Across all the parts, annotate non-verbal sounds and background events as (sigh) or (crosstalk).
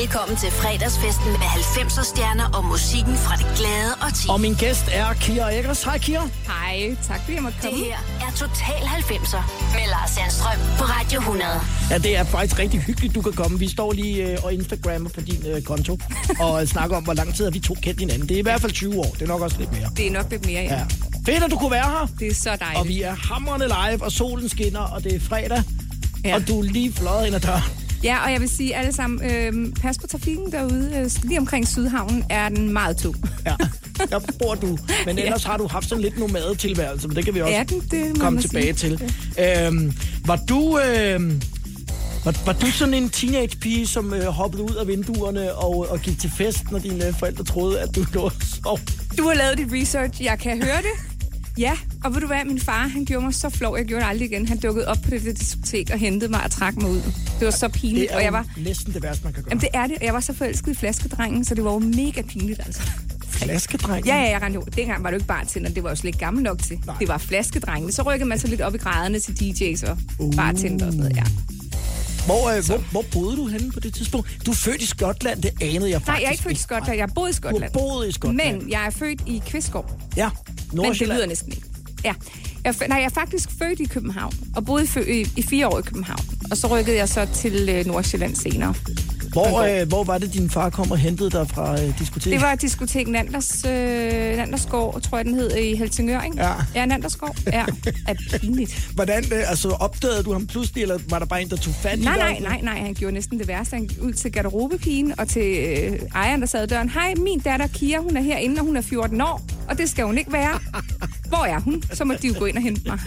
Velkommen til fredagsfesten med 90'er stjerner og musikken fra det glade og ti. Og min gæst er Kira Eggers. Hej Kira. Hej, tak fordi jeg måtte Det komme. her er Total 90'er med Lars Sandstrøm på Radio 100. Ja, det er faktisk rigtig hyggeligt, du kan komme. Vi står lige øh, og Instagrammer på din øh, konto (laughs) og snakker om, hvor lang tid har vi to kendt hinanden. Det er i hvert fald 20 år. Det er nok også lidt mere. Det er nok lidt mere, ja. Ja. Fedt, at du kunne være her. Det er så Og dejligt. vi er hamrende live, og solen skinner, og det er fredag. Ja. Og du er lige fløjet ind ad døren. Ja, og jeg vil sige alle sammen, øh, pas på trafikken derude. Øh, lige omkring Sydhavnen er den meget tung. Ja, (laughs) der bor du. Men ellers har du haft sådan lidt nomadetilværelse, men det kan vi også Er den det, komme tilbage sige. til. Øhm, var du... Øhm, var, var du sådan en teenage-pige, som øh, hoppede ud af vinduerne og, og gik til fest, når dine øh, forældre troede, at du lå og sov? Du har lavet dit research, jeg kan høre det. Ja, og ved du hvad, min far, han gjorde mig så flov, jeg gjorde det aldrig igen. Han dukkede op på det, det diskotek og hentede mig og trak mig ud. Det var så pinligt, Det er og jeg var... næsten det værste, man kan gøre. Jamen det er det, og jeg var så forelsket i flaskedrengen, så det var jo mega pinligt altså. Flaskedreng? Ja, ja, jeg rendte jo. Dengang var jo ikke bartender, det var jo slet ikke gammel nok til. Nej. Det var flaskedrengene. Så rykkede man så lidt op i graderne til DJ's og bartender og sådan noget, ja. Hvor, øh, hvor, hvor boede du henne på det tidspunkt? Du er født i Skotland, det anede jeg faktisk Nej, jeg er ikke født i Skotland. Jeg boet i Du Skotland. boet i Skotland. Men jeg er født i Kvistgård. Ja, Men det lyder næsten ikke. Ja. Jeg, nej, jeg er faktisk født i København, og boede i, i fire år i København. Og så rykkede jeg så til øh, Nordsjælland senere. Hvor, øh, hvor var det, din far kom og hentede dig fra øh, diskoteket? Det var diskotek Nanders, øh, Nandersgård, tror jeg den hed, i Helsingør, ikke? Ja. Ja, Nandersgård. Ja, er pinligt. (laughs) Hvordan, øh, altså opdagede du ham pludselig, eller var der bare en, der tog fat i Nej, dig? nej, nej, nej, han gjorde næsten det værste. Han gik ud til garderobepigen og til øh, ejeren, der sad i døren. Hej, min datter Kira, hun er herinde, og hun er 14 år, og det skal hun ikke være. Hvor er hun? Så må de jo gå ind og hente mig.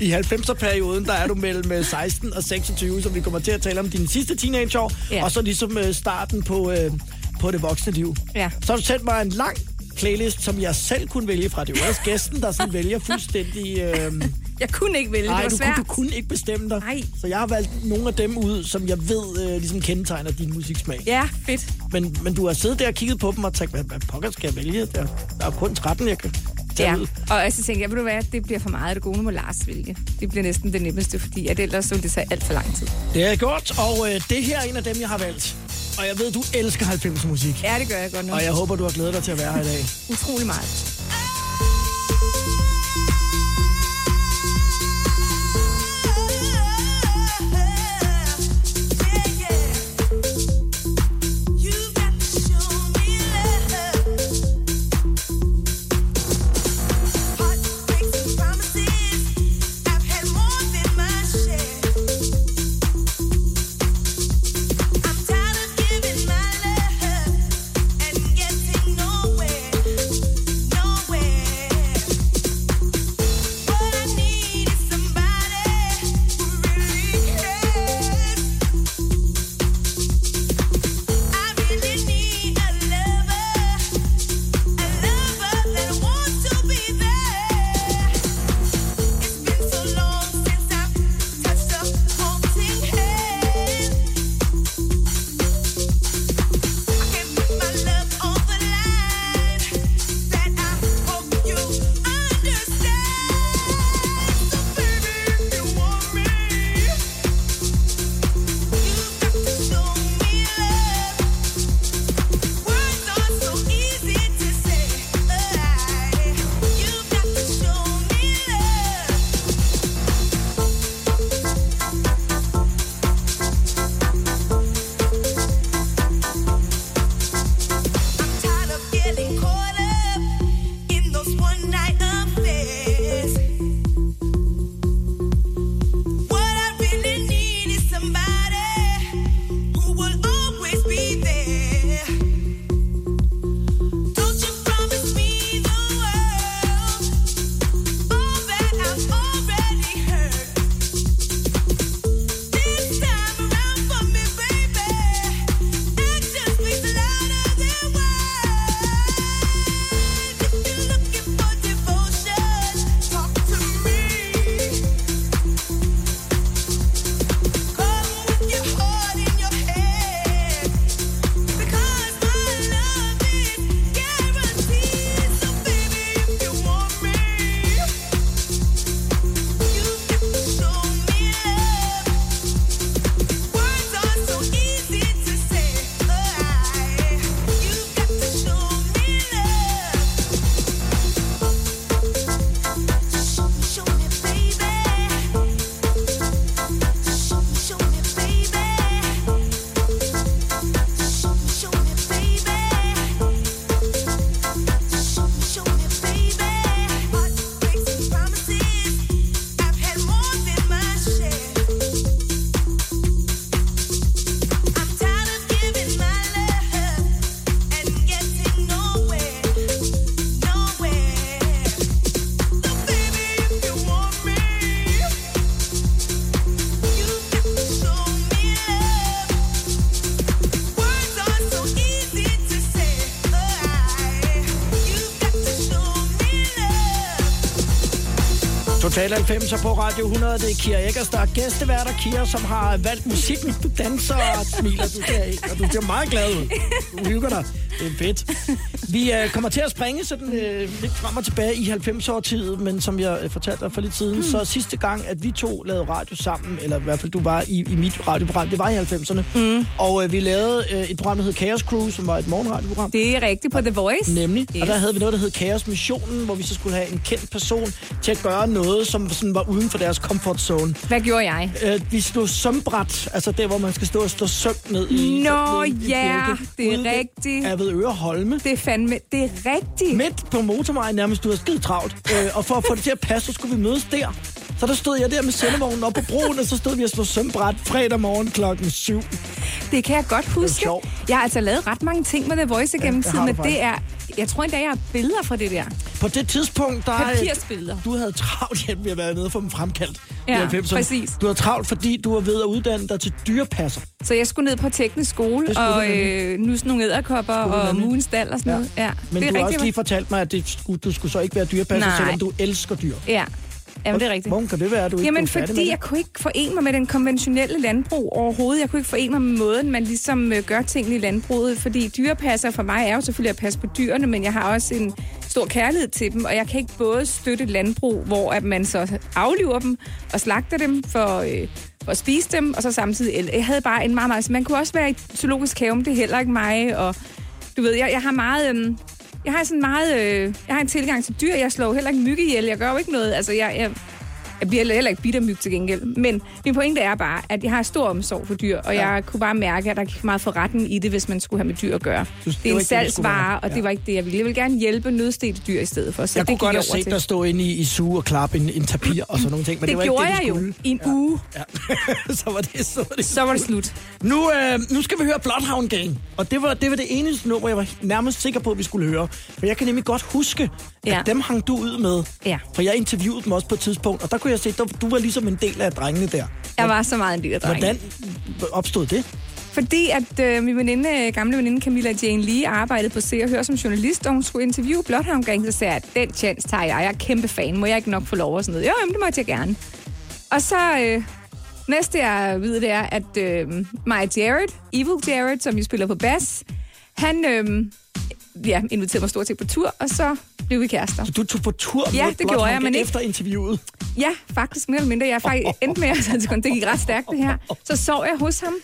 I 90'er-perioden, der er du mellem øh, 16 og 26, så vi kommer til at tale om dine sidste teenageår, Ja. og så ligesom øh, starten på, øh, på det voksne liv. Ja. Så har du sendt mig en lang playlist, som jeg selv kunne vælge fra. Det er jo også gæsten, der sådan vælger fuldstændig... Øh, (laughs) Jeg kunne ikke vælge, nej, det var du, svært. kunne, du kunne ikke bestemme dig. Nej. Så jeg har valgt nogle af dem ud, som jeg ved øh, ligesom kendetegner din musiksmag. Ja, fedt. Men, men du har siddet der og kigget på dem og tænkt, hvad, hvad pokker skal jeg vælge? Der, der er kun 13, jeg kan Ja, og så tænkte jeg, ved du hvad, det bliver for meget af det gode, nu må Lars vælge. Det bliver næsten det nemmeste, fordi at ellers så det tage alt for lang tid. Det er godt, og øh, det her er en af dem, jeg har valgt. Og jeg ved, du elsker 90'er musik. Ja, det gør jeg godt nu. Og jeg håber, du har glædet dig til at være her i dag. Utrolig meget. Total 90 på Radio 100. Det er Kira Eggers, der er gæsteværter. Kira, som har valgt musikken. Du danser og smiler. Du ser og du ser meget glad ud. Du hygger dig. Det er fedt. Vi uh, kommer til at springe sådan uh, lidt frem og tilbage i 90 år tid, men som jeg uh, fortalte dig for lidt siden, mm. så sidste gang, at vi to lavede radio sammen, eller i hvert fald du var i, i mit radioprogram, det var i 90'erne. Mm. Og uh, vi lavede uh, et program, der hed Chaos Crew, som var et morgenradioprogram. Det er rigtigt på The Voice. Nemlig. Yes. Og der havde vi noget, der hed Chaos Missionen, hvor vi så skulle have en kendt person til at gøre noget, som sådan var uden for deres comfort zone. Hvad gjorde jeg? Uh, vi stod sømbræt, altså der, hvor man skal stå og stå søm ned i... Nå ja, bjælken. det er rigtigt. Er ved Øre Holme. Det er fandme, det er rigtigt. Midt på motorvejen nærmest, du har skidt travlt. Øh, og for at få det til at passe, så skulle vi mødes der. Så der stod jeg der med sendevognen op på broen, og så stod vi og slog sømbræt fredag morgen klokken 7. Det kan jeg godt huske. Jeg har altså lavet ret mange ting med The Voice igennem har tiden, men det er... Jeg tror endda, jeg har billeder fra det der. På det tidspunkt, der... Papirsbilleder. Du havde travlt hjem ved at være nede få dem fremkaldt. Ja, 90'erne. præcis. Du havde travlt, fordi du var ved at uddanne dig til dyrepasser. Så jeg skulle ned på teknisk skole og øh, nu sådan nogle æderkopper og mugens dal og sådan noget. Ja. Men det du har også lige fortalt mig, at det skulle, du skulle så ikke være dyrepasser, Nej. selvom du elsker dyr. Ja, Jamen, det er rigtigt. Hvordan kan det være, du ikke Jamen, fordi jeg kunne ikke forene mig med den konventionelle landbrug overhovedet. Jeg kunne ikke forene mig med måden, man ligesom øh, gør tingene i landbruget. Fordi dyrepasser for mig er jo selvfølgelig at passe på dyrene, men jeg har også en stor kærlighed til dem. Og jeg kan ikke både støtte et landbrug, hvor at man så afliver dem og slagter dem for, øh, for at spise dem, og så samtidig... Jeg havde bare en meget, meget... Man kunne også være i zoologisk have, det er heller ikke mig. Og du ved, jeg, jeg har meget... Øh, jeg har sådan meget... Øh, jeg har en tilgang til dyr. Jeg slår heller ikke mygge ihjel. Jeg gør jo ikke noget. Altså, jeg, jeg, jeg bliver heller ikke bidt af myg til gengæld. Men min pointe er bare, at jeg har stor omsorg for dyr, og Ja. jeg kunne bare mærke, at der gik meget forretning i det, hvis man skulle have med dyr at gøre. det det er en det, salgsvare, og Ja. det var ikke det, jeg ville. Jeg vil gerne hjælpe nødstedte dyr i stedet for. Så Jeg det kunne godt have set til. dig stå inde i, i suge og klappe en, en tapir og sådan nogle ting, men det, det var gjorde ikke det, jeg du jo i en uge. Ja. (laughs) så var det, så var det. Så var det slut. Nu, øh, nu skal vi høre Bloodhound Gang. Og det var, det var det eneste nummer, jeg var nærmest sikker på, at vi skulle høre. For jeg kan nemlig godt huske, at Ja. dem hang du ud med. Ja. For jeg interviewede dem også på et tidspunkt, og der kunne jeg se, at du var ligesom en del af drengene der. Jeg var så meget en lille dreng. Hvordan opstod det? Fordi at øh, min veninde, gamle veninde Camilla Jane Lee arbejdede på Se og Hør som journalist, og hun skulle interviewe Bloodhound Gang, så sagde jeg, at den chance tager jeg. Jeg er kæmpe fan. Må jeg ikke nok få lov og sådan noget? Jo, jamen, det må jeg gerne. Og så øh, næste jeg ved, det er, at øh, Maya Jarrett, Evil Jarrett, som jo spiller på bas, han øh, ja, inviterede mig stort set på tur, og så blev vi kærester. Så du tog på tur Ja, med det gjorde jeg, men ikke- efter interviewet. Ja, faktisk mere eller mindre. Jeg er faktisk (laughs) endte med, altså, det gik ret stærkt det her. Så sov jeg hos ham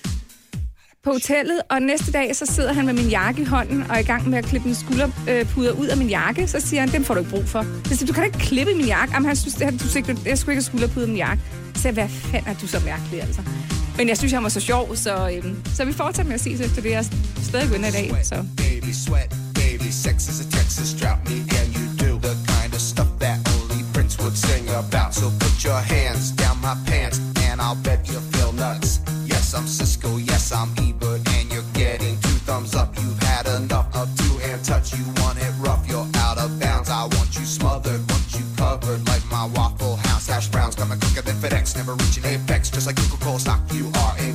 på hotellet, og næste dag, så sidder han med min jakke i hånden og er i gang med at klippe en skulderpuder ud af min jakke. Så siger han, den får du ikke brug for. Så siger, du kan ikke klippe i min jakke. Jamen, han synes, det, han synes ikke, jeg skulle ikke have skulderpuder i min jakke. Så siger jeg, hvad fanden er du så mærkelig, altså. Men jeg synes, han var så sjov, så, øhm, så vi fortsætter med at ses efter det. Jeg er stadig venner i dag, så... Baby sweat, baby sex is a Texas drought. Me and you do the kind of stuff that only Prince would sing about. So put your hands down my pants, and I'll bet you feel nuts. Yes, I'm Cisco, yes, I'm Ebert, and you're getting two thumbs up. You've had enough of two-hand touch. You want it rough, you're out of bounds. I want you smothered, want you covered like my Waffle House hash browns. Coming quicker than FedEx, never reaching apex. Just like Coca-Cola stock, you are inclined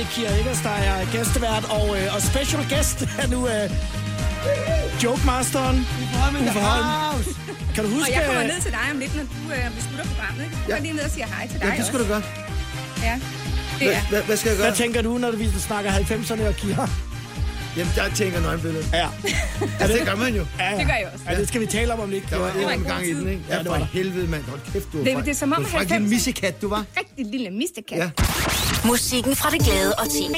Det er Kira Eggers, der er gæstevært. Og, øh, og special guest er nu øh, Jokemasteren. Uffe Holm. Kan du Og huske... jeg kommer ned til dig om lidt, når du øh, beslutter programmet. Ikke? Jeg lige ned og siger hej til dig Ja, det skal du gøre. også. Ja, det er. Hvad, hvad skal jeg gøre? Hvad tænker du, når vi snakker 90'erne og Kira? Jamen, der tænker jeg nøgenbillede. Ja. Altså, (laughs) det gør man jo. Ja, ja. Det gør jeg også. Ja, det skal vi tale om om lidt. Der var Ja, en var gang i den, tid. ikke? Ja, Ja, det for helvede, mand. Hold kæft, du var Det- det er som om du var en 90'erne. missekat, du var. Rigtig lille mistekat. Ja. Musikken fra det glade og ti.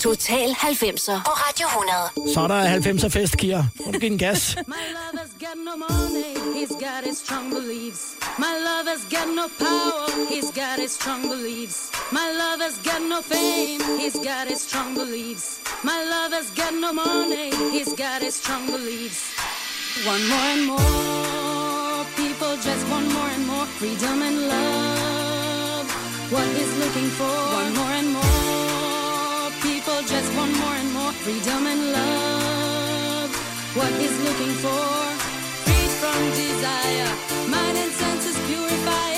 Total 90'er på Radio 100. Så er der 90'er fest, Kira. Må du give en gas? (laughs) My love has got no money, he's got his strong beliefs. My love has got no power, he's got his strong beliefs. My love has got no fame, he's got his strong beliefs. My love has got no money, he's got his strong beliefs. One more and more, people just want more and more freedom and love. What he's looking for, one more and more, people just want more and more. Freedom and love. What he's looking for. Freed from desire, mind and senses purify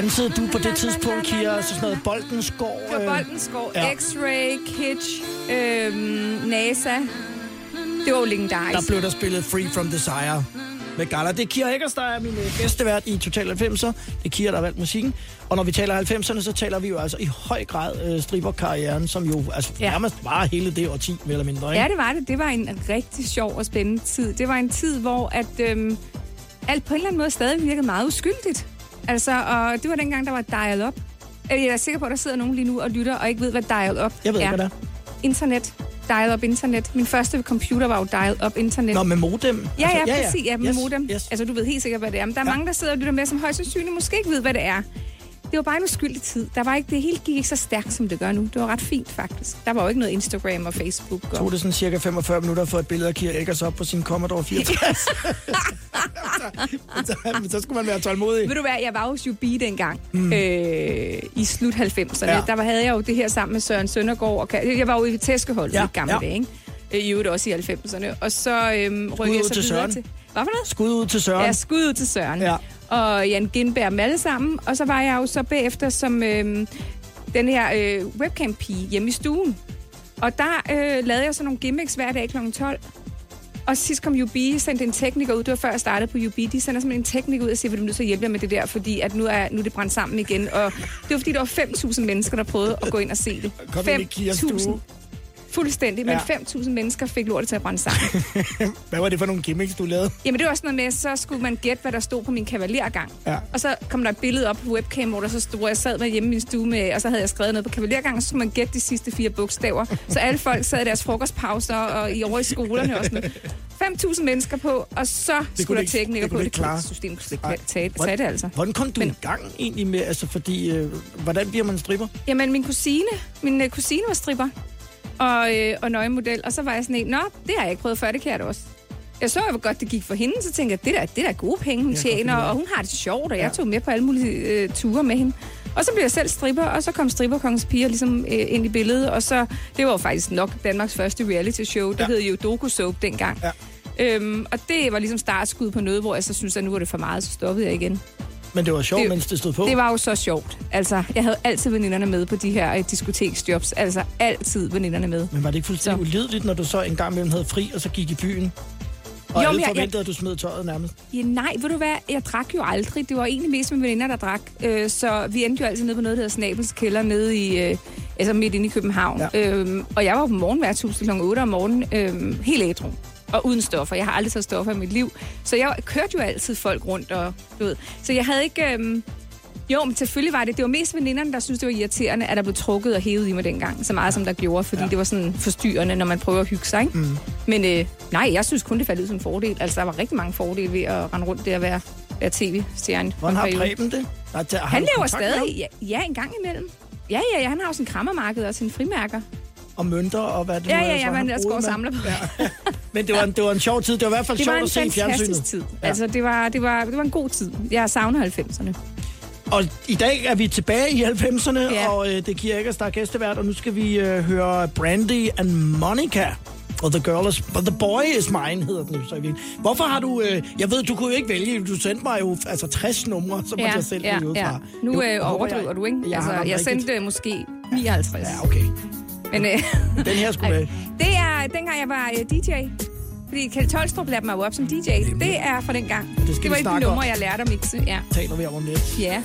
dansede du på det tidspunkt, Kira? Altså sådan noget Boldensgård? Det øh, var Boldensgård, ja. ja. X-Ray, Kitsch, øhm, NASA. Det var jo legendarisk. Der blev der spillet Free From Desire med Gala. Det er Kira Eggers, der er min øh, gæstevært i Total 90'er. Det er Kira, der har valgt musikken. Og når vi taler 90'erne, så taler vi jo altså i høj grad øh, striberkarrieren, som jo altså. Ja. nærmest var hele det årti, mere eller mindre. Ikke? Ja, det var det. Det var en rigtig sjov og spændende tid. Det var en tid, hvor at, øhm, alt på en eller anden måde stadig virkede meget uskyldigt. Altså, og det var dengang, der var dial-up. Jeg er sikker på, at der sidder nogen lige nu og lytter og ikke ved, hvad dial-up Jeg ved er. ikke, hvad det internet. Dial-up internet. Min første computer var jo dial-up internet. Nå, med modem? Ja, ja, Altså, præcis. Ja, med yes, modem. Yes. Altså, du ved helt sikkert, hvad det er. Men der er Ja. mange, der sidder og lytter med, som højst sandsynligt måske ikke ved, hvad det er. Det var bare en uskyldig tid. Der var ikke, det hele gik ikke så stærkt, som det gør nu. Det var ret fint, faktisk. Der var jo ikke noget Instagram og Facebook. Og... Tog det sådan cirka 45 minutter for et billede af Kira Eggers op på sin Commodore 64. (laughs) men, så, men så skulle man være tålmodig. Ved du hvad, jeg var hos UB dengang, mm. øh, i slut 90'erne. Ja. Der var, havde jeg jo det her sammen med Søren Søndergaard. Og, jeg var jo i tæskeholdet Ja, i gamle ja. dage, ikke? Øh, I øvrigt også i 90'erne. Og så øhm, rykkede jeg så til videre Søren. til... Hvad for noget? Skud ud til Søren. Ja, skud ud til Søren. Ja og Jan Gindberg med alle sammen. Og så var jeg jo så bagefter som øh, den her øh, webcam-pige hjemme i stuen. Og der øh, lavede jeg så nogle gimmicks hver dag kl. 12. Og sidst kom UB, sendte en tekniker ud. Det var før jeg startede på UB. De sender simpelthen en tekniker ud og siger, at du er nødt til at hjælpe jer med det der, fordi at nu, er, nu er det brændt sammen igen. Og det var fordi, der var 5.000 mennesker, der prøvede at gå ind og se det. 5.000. Fuldstændig, men Ja. ja. 5.000 mennesker fik lortet til at brænde sammen. (laughs) Hvad var det for nogle gimmicks, du lavede? Jamen det var også noget med, så skulle man gætte, hvad der stod på min kavalergang. Ja. Og så kom der et billede op på webcam, hvor der så stod, jeg sad med hjemme i min stue med, og så havde jeg skrevet noget på kavalergangen, og så skulle man gætte de sidste fire bogstaver. Så alle folk sad i deres frokostpauser og i over i skolerne og sådan noget. 5.000 mennesker på, og så kunne skulle der det kunne på. ikke klare. System kunne Nej. ikke tage, tage det altså. Hvordan kom du Men- i gang egentlig med, altså fordi, øh, hvordan bliver man stripper? Jamen, min kusine, min øh, kusine var stripper og, øh, og nøgemodel, og så var jeg sådan en, nå, det har jeg ikke prøvet før, det kan jeg da også. Jeg så, hvor godt det gik for hende, så tænkte jeg, det der, det der er gode penge, hun Jeg tjener, og hun har det sjovt, og jeg Ja. tog med på alle mulige øh, ture med hende. Og så blev jeg selv stripper, og så kom stripperkongens piger ligesom øh, ind i billedet, og så, det var jo faktisk nok Danmarks første reality show, Ja. ja. hed jo Doku Soap dengang. Ja. Øhm, og det var ligesom startskud på noget, hvor jeg så synes, at nu var det for meget, så stoppede jeg igen. Men det var sjovt, Det- mens det stod på. Det var jo så sjovt. Altså, jeg havde altid veninderne med på de her øh, diskoteksjobs. Altså, altid veninderne med. Men var det ikke fuldstændig ulideligt, når du så en gang imellem havde fri, og så gik i byen? Og Jo, alle men jeg- forventede, at du smed tøjet nærmest. Ja, nej, ved du hvad? Jeg drak jo aldrig. Det var egentlig mest med veninder, der drak. Øh, så vi endte jo altid nede på noget, der hedder Snabels Kælder, nede i, øh, altså midt inde i København. Ja. Øhm, og jeg var på morgenværtshus kl. 8 om morgenen, øhm, helt ædru. Og uden stoffer. Jeg har aldrig taget stoffer i mit liv. Så jeg kørte jo altid folk rundt, og du ved. Så jeg havde ikke... Øhm, jo, men selvfølgelig var det. Det var mest veninderne, der synes det var irriterende, at der blev trukket og hævet i mig dengang. Så meget som der gjorde, fordi Ja. ja. det var sådan forstyrrende, når man prøver at hygge sig. Ikke? Mm. Men øh, nej, jeg synes kun, det faldt ud som en fordel. Altså, der var rigtig mange fordele ved at rende rundt der og være, være tv-stjerne. Hvordan har en. Preben det? Har, har Han lever stadig, ja, ja, en gang imellem. Ja, ja, ja, han har jo sin krammermarked og sine frimærker. Og mønter og hvad det Ja, nu ja, ellers ja, var, man ellers går og samler på. med. Men det var, en, det var en sjov tid. Det var i hvert fald Det var sjovt en at se i fjernsynet. fantastisk tid. Ja. Altså, det var, det, var, det var en god tid. Jeg savner 90'erne. Og i dag er vi tilbage i 90'erne, Ja. og øh, det er Kira Eggers, der er gæstevært, og nu skal vi øh, høre Brandy and Monica. Og The Girl is... But the Boy is Mine, hedder den så i virkeligheden. Hvorfor har du... Øh, jeg ved, du kunne jo ikke vælge. Du sendte mig jo altså 60 numre, som ja, jeg selv ja, ud ja. fra. Nu Jo, øh, overdriver du, ikke? Jeg, altså, jeg rigtigt. sendte måske 59. Ja, okay. Men øh, Den her skulle (laughs) med. det er dengang, jeg var øh, DJ. Fordi Kjeld Tolstrup lærte mig jo op som DJ. Det er fra den gang. det skal det var et nummer, jeg lærte at mixe. Ja. Taler vi om om lidt. ja.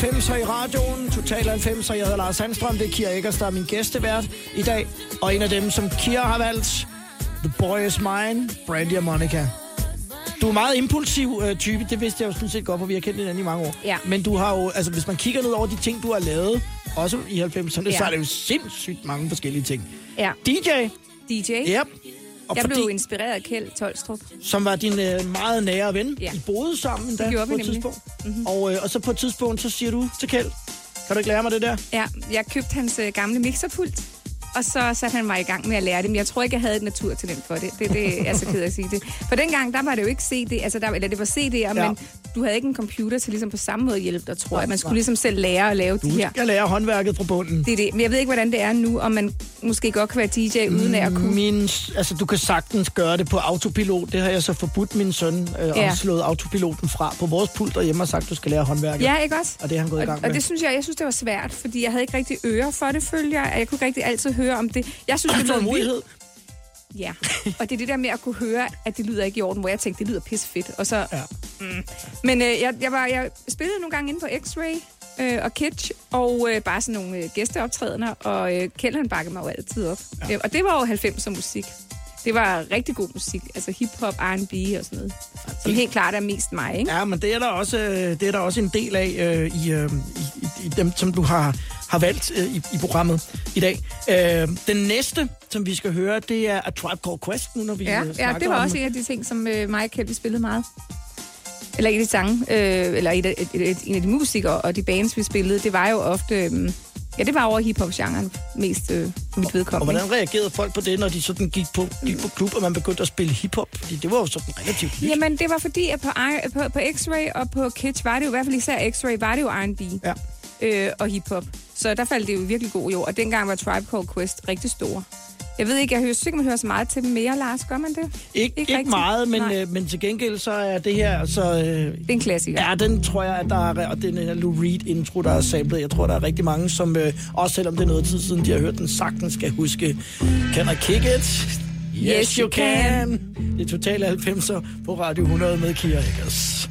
90'er i radioen. Total 90'er. Jeg hedder Lars Sandstrøm. Det er Kira Eggers, der er min gæstevært i dag. Og en af dem, som Kira har valgt. The Boy Is Mine. Brandy og Monica. Du er meget impulsiv øh, type. Det vidste jeg jo sådan set godt, for vi har kendt hinanden i mange år. Ja. Men du har jo, altså hvis man kigger ned over de ting, du har lavet, også i 90'erne, Ja. så er det jo sindssygt mange forskellige ting. Ja, DJ. DJ. Yep. Og Jeg fordi, blev inspireret af Kjeld Tolstrup. som var din øh, meget nære ven. Ja. I boede sammen da, på et tidspunkt. Mm-hmm. Og, øh, og så på et tidspunkt, så siger du til Kjeld, kan du ikke lære mig det der? Ja, jeg købte hans øh, gamle mixerpult, og så satte han mig i gang med at lære det, men jeg tror ikke, jeg havde et naturtalent for det. Det, det er så ked at sige det. For dengang, der var det jo ikke CD, altså der, eller det var CD'er, ja. men du havde ikke en computer til ligesom på samme måde at hjælpe dig, tror jeg. Man skulle ligesom selv lære at lave Du de her. skal lære håndværket fra bunden. Det er det. Men jeg ved ikke, hvordan det er nu, om man måske godt kan være DJ uden at kunne... Min, altså, du kan sagtens gøre det på autopilot. Det har jeg så forbudt min søn, øh, ja. Og slået autopiloten fra på vores pult derhjemme og sagt, du skal lære håndværket. Ja, ikke også? Og det er han gået i gang og, med. og det synes jeg, jeg synes, det var svært, fordi jeg havde ikke rigtig øre for det, følger jeg. Jeg kunne ikke rigtig altid høre om det. Jeg synes, det (clears throat) lød vildt. Ja, og det er det der med at kunne høre, at det lyder ikke i orden, hvor jeg tænkte, det lyder pisse fedt. Og så, Ja. mm. Men øh, jeg, jeg, var, jeg spillede nogle gange inde på X-Ray øh, og Kitsch, og øh, bare sådan nogle øh, gæsteoptrædener, og øh, Kjeld han bakkede mig jo altid op. Ja. Øh, og det var jo 90'er musik. Det var rigtig god musik, altså hip-hop, R&B og sådan noget. Som helt klart er mest mig, ikke? Ja, men det er der også, øh, det er der også en del af øh, i, øh, i, i dem, som du har, har valgt øh, i, i programmet i dag. Øh, den næste, som vi skal høre, det er A Tribe Called Quest, nu når vi Ja, øh, ja snakker det var om- også en af de ting, som øh, mig og vi spillede meget. Eller en af de sange, øh, eller et, af- et, et, en af de musikere og de bands, vi spillede, det var jo ofte... Øh, ja, det var over hiphop-genren mest øh, mit Og vedkommende. hvordan reagerede folk på det, når de sådan gik på, gik på klub, og man begyndte at spille hiphop? Fordi det var jo sådan relativt nyt. Jamen, det var fordi, at på, på, på X-Ray og på Kitsch var det jo, i hvert fald især X-Ray, var det jo R&B Ja. øh, og hiphop. Så der faldt det jo virkelig god jord, og dengang var Tribe Called Quest rigtig stor. Jeg ved ikke, jeg hører, ikke, man hører så meget til dem mere, Lars. Gør man det? Ikke, Ikke ikke, meget, men, Nej. øh, men til gengæld så er det her, så... Øh, Det er en klassiker. ja, den tror jeg, at der er... Og den her Lou Reed intro, der er samlet. Jeg tror, der er rigtig mange, som... Øh, også selvom det er noget tid siden, de har hørt den, sagtens skal huske... Can I kick it? Yes, Yes, you you can. Det er totale 90'er på Radio 100 med Kira Eggers.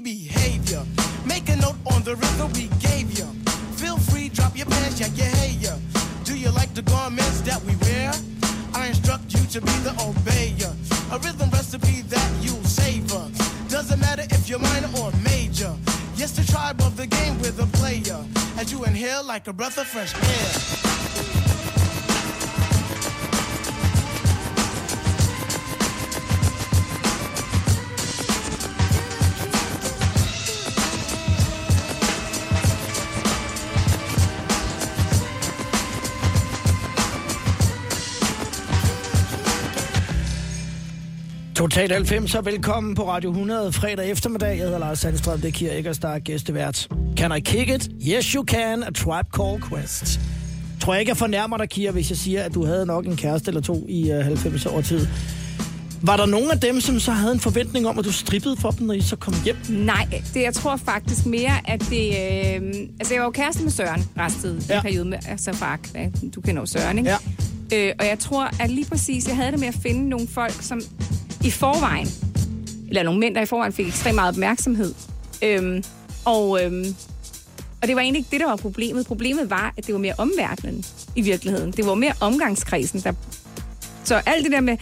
For Total 90, så velkommen på Radio 100 fredag eftermiddag. Jeg hedder Lars Sandstrøm, det er Kira Eggers, der er gæstevært. Can I kick it? Yes, you can. A Tribe Called Quest. Tror jeg ikke, jeg fornærmer dig, Kira, hvis jeg siger, at du havde nok en kæreste eller to i uh, 90 år tid. Var der nogen af dem, som så havde en forventning om, at du strippede for dem, når I så kom hjem? Nej, det, jeg tror faktisk mere, at det... Øh, altså, jeg var jo kæreste med Søren restet ja. I perioden med altså Fark. Ja, du kender jo Søren, ikke? Ja. Øh, og jeg tror, at lige præcis, jeg havde det med at finde nogle folk, som i forvejen, eller nogle mænd, der i forvejen fik ekstremt meget opmærksomhed. Øhm, og, øhm, og det var egentlig ikke det, der var problemet. Problemet var, at det var mere omverdenen i virkeligheden. Det var mere omgangskredsen, der... Så alt det der med...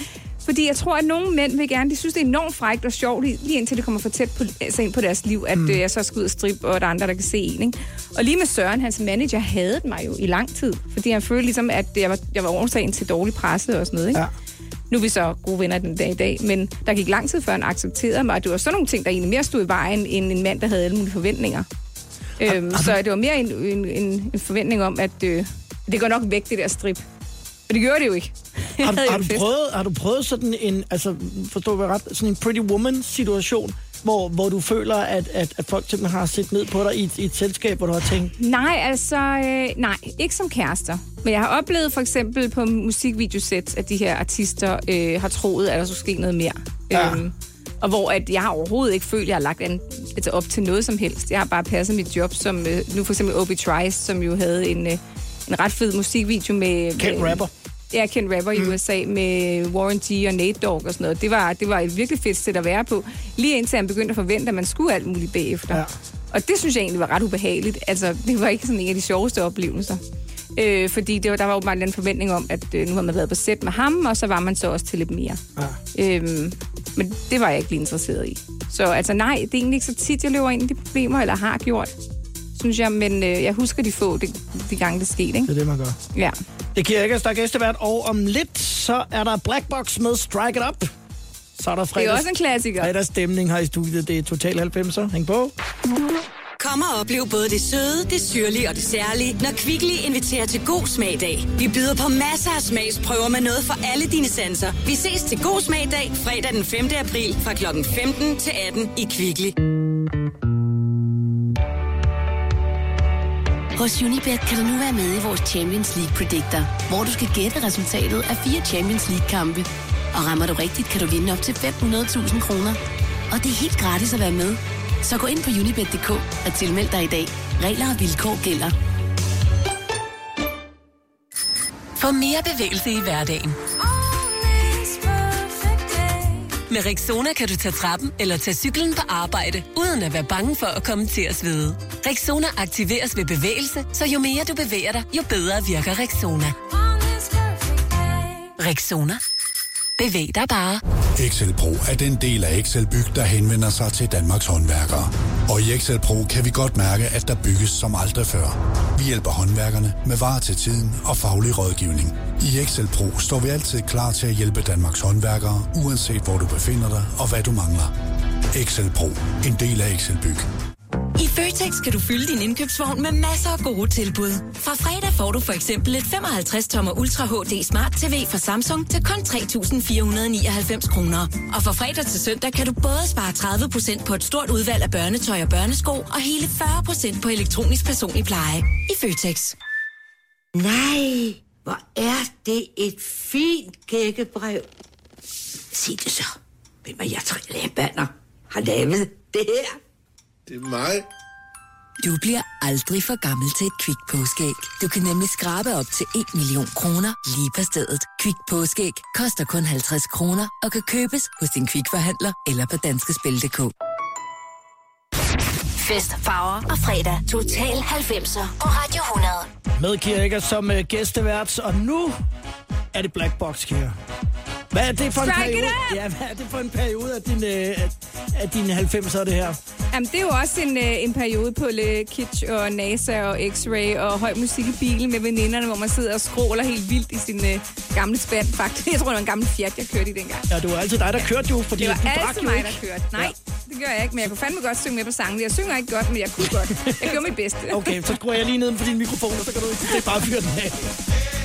Fordi jeg tror, at nogle mænd vil gerne, de synes, det er enormt frækt og sjovt, lige indtil det kommer for tæt på, altså ind på deres liv, at mm. jeg så skal ud og strippe, og der er andre, der kan se en. Ikke? Og lige med Søren, hans manager, havde mig jo i lang tid, fordi han følte ligesom, at jeg var, jeg var årsagen til dårlig presse og sådan noget. Ikke? Ja. Nu er vi så gode venner den dag i dag, men der gik lang tid før han accepterede mig, og det var sådan nogle ting, der egentlig mere stod i vejen, end en mand, der havde alle mulige forventninger. Øhm, så det var mere en, en, en, en forventning om, at øh, det går nok væk, det der strip. Og det gjorde det jo ikke. Har, du- (laughs) har, du prøvet, har du prøvet sådan en, altså forstår du hvad ret, sådan en Pretty Woman-situation, hvor, hvor du føler, at, at, at folk simpelthen har set ned på dig i, et- i et selskab, hvor du har tænkt, Nej, altså, øh, nej, ikke som kærester. Men jeg har oplevet for eksempel på musikvideosæt, at de her artister øh, har troet, at der skulle ske noget mere. Ja. Øhm, og hvor at jeg har overhovedet ikke følt, at jeg har lagt an, altså op til noget som helst. Jeg har bare passet mit job, som øh, nu for eksempel Obi Trice, som jo havde en, øh, en ret fed musikvideo med... kendt med, rapper. Ja, kendt rapper i USA med Warren G og Nate Dogg og sådan noget. Det var, det var et virkelig fedt sæt at være på. Lige indtil han begyndte at forvente, at man skulle alt muligt bagefter. Ja. Og det synes jeg egentlig var ret ubehageligt. Altså, det var ikke sådan en af de sjoveste oplevelser. Øh, fordi det var, der var jo bare en forventning om, at øh, nu har man været på sæt med ham, og så var man så også til lidt mere. Ja. Øhm, men det var jeg ikke lige interesseret i. Så altså nej, det er egentlig ikke så tit, jeg løber ind i de problemer, eller har gjort, synes jeg. Men øh, jeg husker de få, de, de gange det skete, Det ikke? er det, man gør. Ja. Det giver ikke, der er gæstevært, og om lidt, så er der Black Box med Strike It Up. Så er der Det er fredags, også en klassiker. fredagsstemning her i studiet. Det er Total 90'er. Hæng på. Kom og oplev både det søde, det syrlige og det særlige, når Kvickly inviterer til god smag i dag. Vi byder på masser af smagsprøver med noget for alle dine sanser. Vi ses til god smag i dag, fredag den 5. april fra kl. 15 til 18 i Kvickly. Hos Unibet kan du nu være med i vores Champions League Predictor, hvor du skal gætte resultatet af fire Champions League-kampe. Og rammer du rigtigt, kan du vinde op til 500.000 kroner. Og det er helt gratis at være med. Så gå ind på unibet.dk og tilmeld dig i dag. Regler og vilkår gælder. Få mere bevægelse i hverdagen. Med Rexona kan du tage trappen eller tage cyklen på arbejde, uden at være bange for at komme til at svede. Rexona aktiveres ved bevægelse, så jo mere du bevæger dig, jo bedre virker Rexona. Rexona. Bevæg dig bare. Excel Pro er den del af Excel Byg, der henvender sig til Danmarks håndværkere. Og i Excel Pro kan vi godt mærke, at der bygges som aldrig før. Vi hjælper håndværkerne med varer til tiden og faglig rådgivning. I Excel Pro står vi altid klar til at hjælpe Danmarks håndværkere, uanset hvor du befinder dig og hvad du mangler. Excel Pro. En del af Excel Byg. I Føtex kan du fylde din indkøbsvogn med masser af gode tilbud. Fra fredag får du for eksempel et 55-tommer Ultra HD Smart TV fra Samsung til kun 3.499 kroner. Og fra fredag til søndag kan du både spare 30% på et stort udvalg af børnetøj og børnesko og hele 40% på elektronisk personlig pleje. I Føtex. Nej, hvor er det et fint gækkebrev. Sig det så. Hvem er jeg tre banner har lavet det her? Det er mig. Du bliver aldrig for gammel til et Kvick påskeæg. Du kan nemlig skrabe op til 1 million kroner lige på stedet. Kvick påskeæg koster kun 50 kroner og kan købes hos din Kvick-forhandler eller på danskespil.dk. Fest, farver og fredag. Total 90'er på Radio 100. Med Kira Eggers som uh, gæstevært, og nu er det Black Box, Kira. Hvad er det for en Strike periode? Ja, hvad er det for en periode af dine, af, af dine 90'er, det her? Jamen, det er jo også en, øh, en periode på Le Kitsch og NASA og X-Ray og høj musik i bilen med veninderne, hvor man sidder og skråler helt vildt i sin øh, gamle spand, faktisk. (laughs) Jeg tror, det var en gammel Fiat, jeg kørte i dengang. Ja, det var altid dig, der kørte jo, fordi det var du altid mig, ikke. der kørte. Nej, det gør jeg ikke, men jeg kunne fandme godt synge med på sangen. Jeg synger ikke godt, men jeg kunne godt. Jeg gjorde mit bedste. Okay, så skruer jeg lige ned på din mikrofon, og så kan du er bare fyre den af.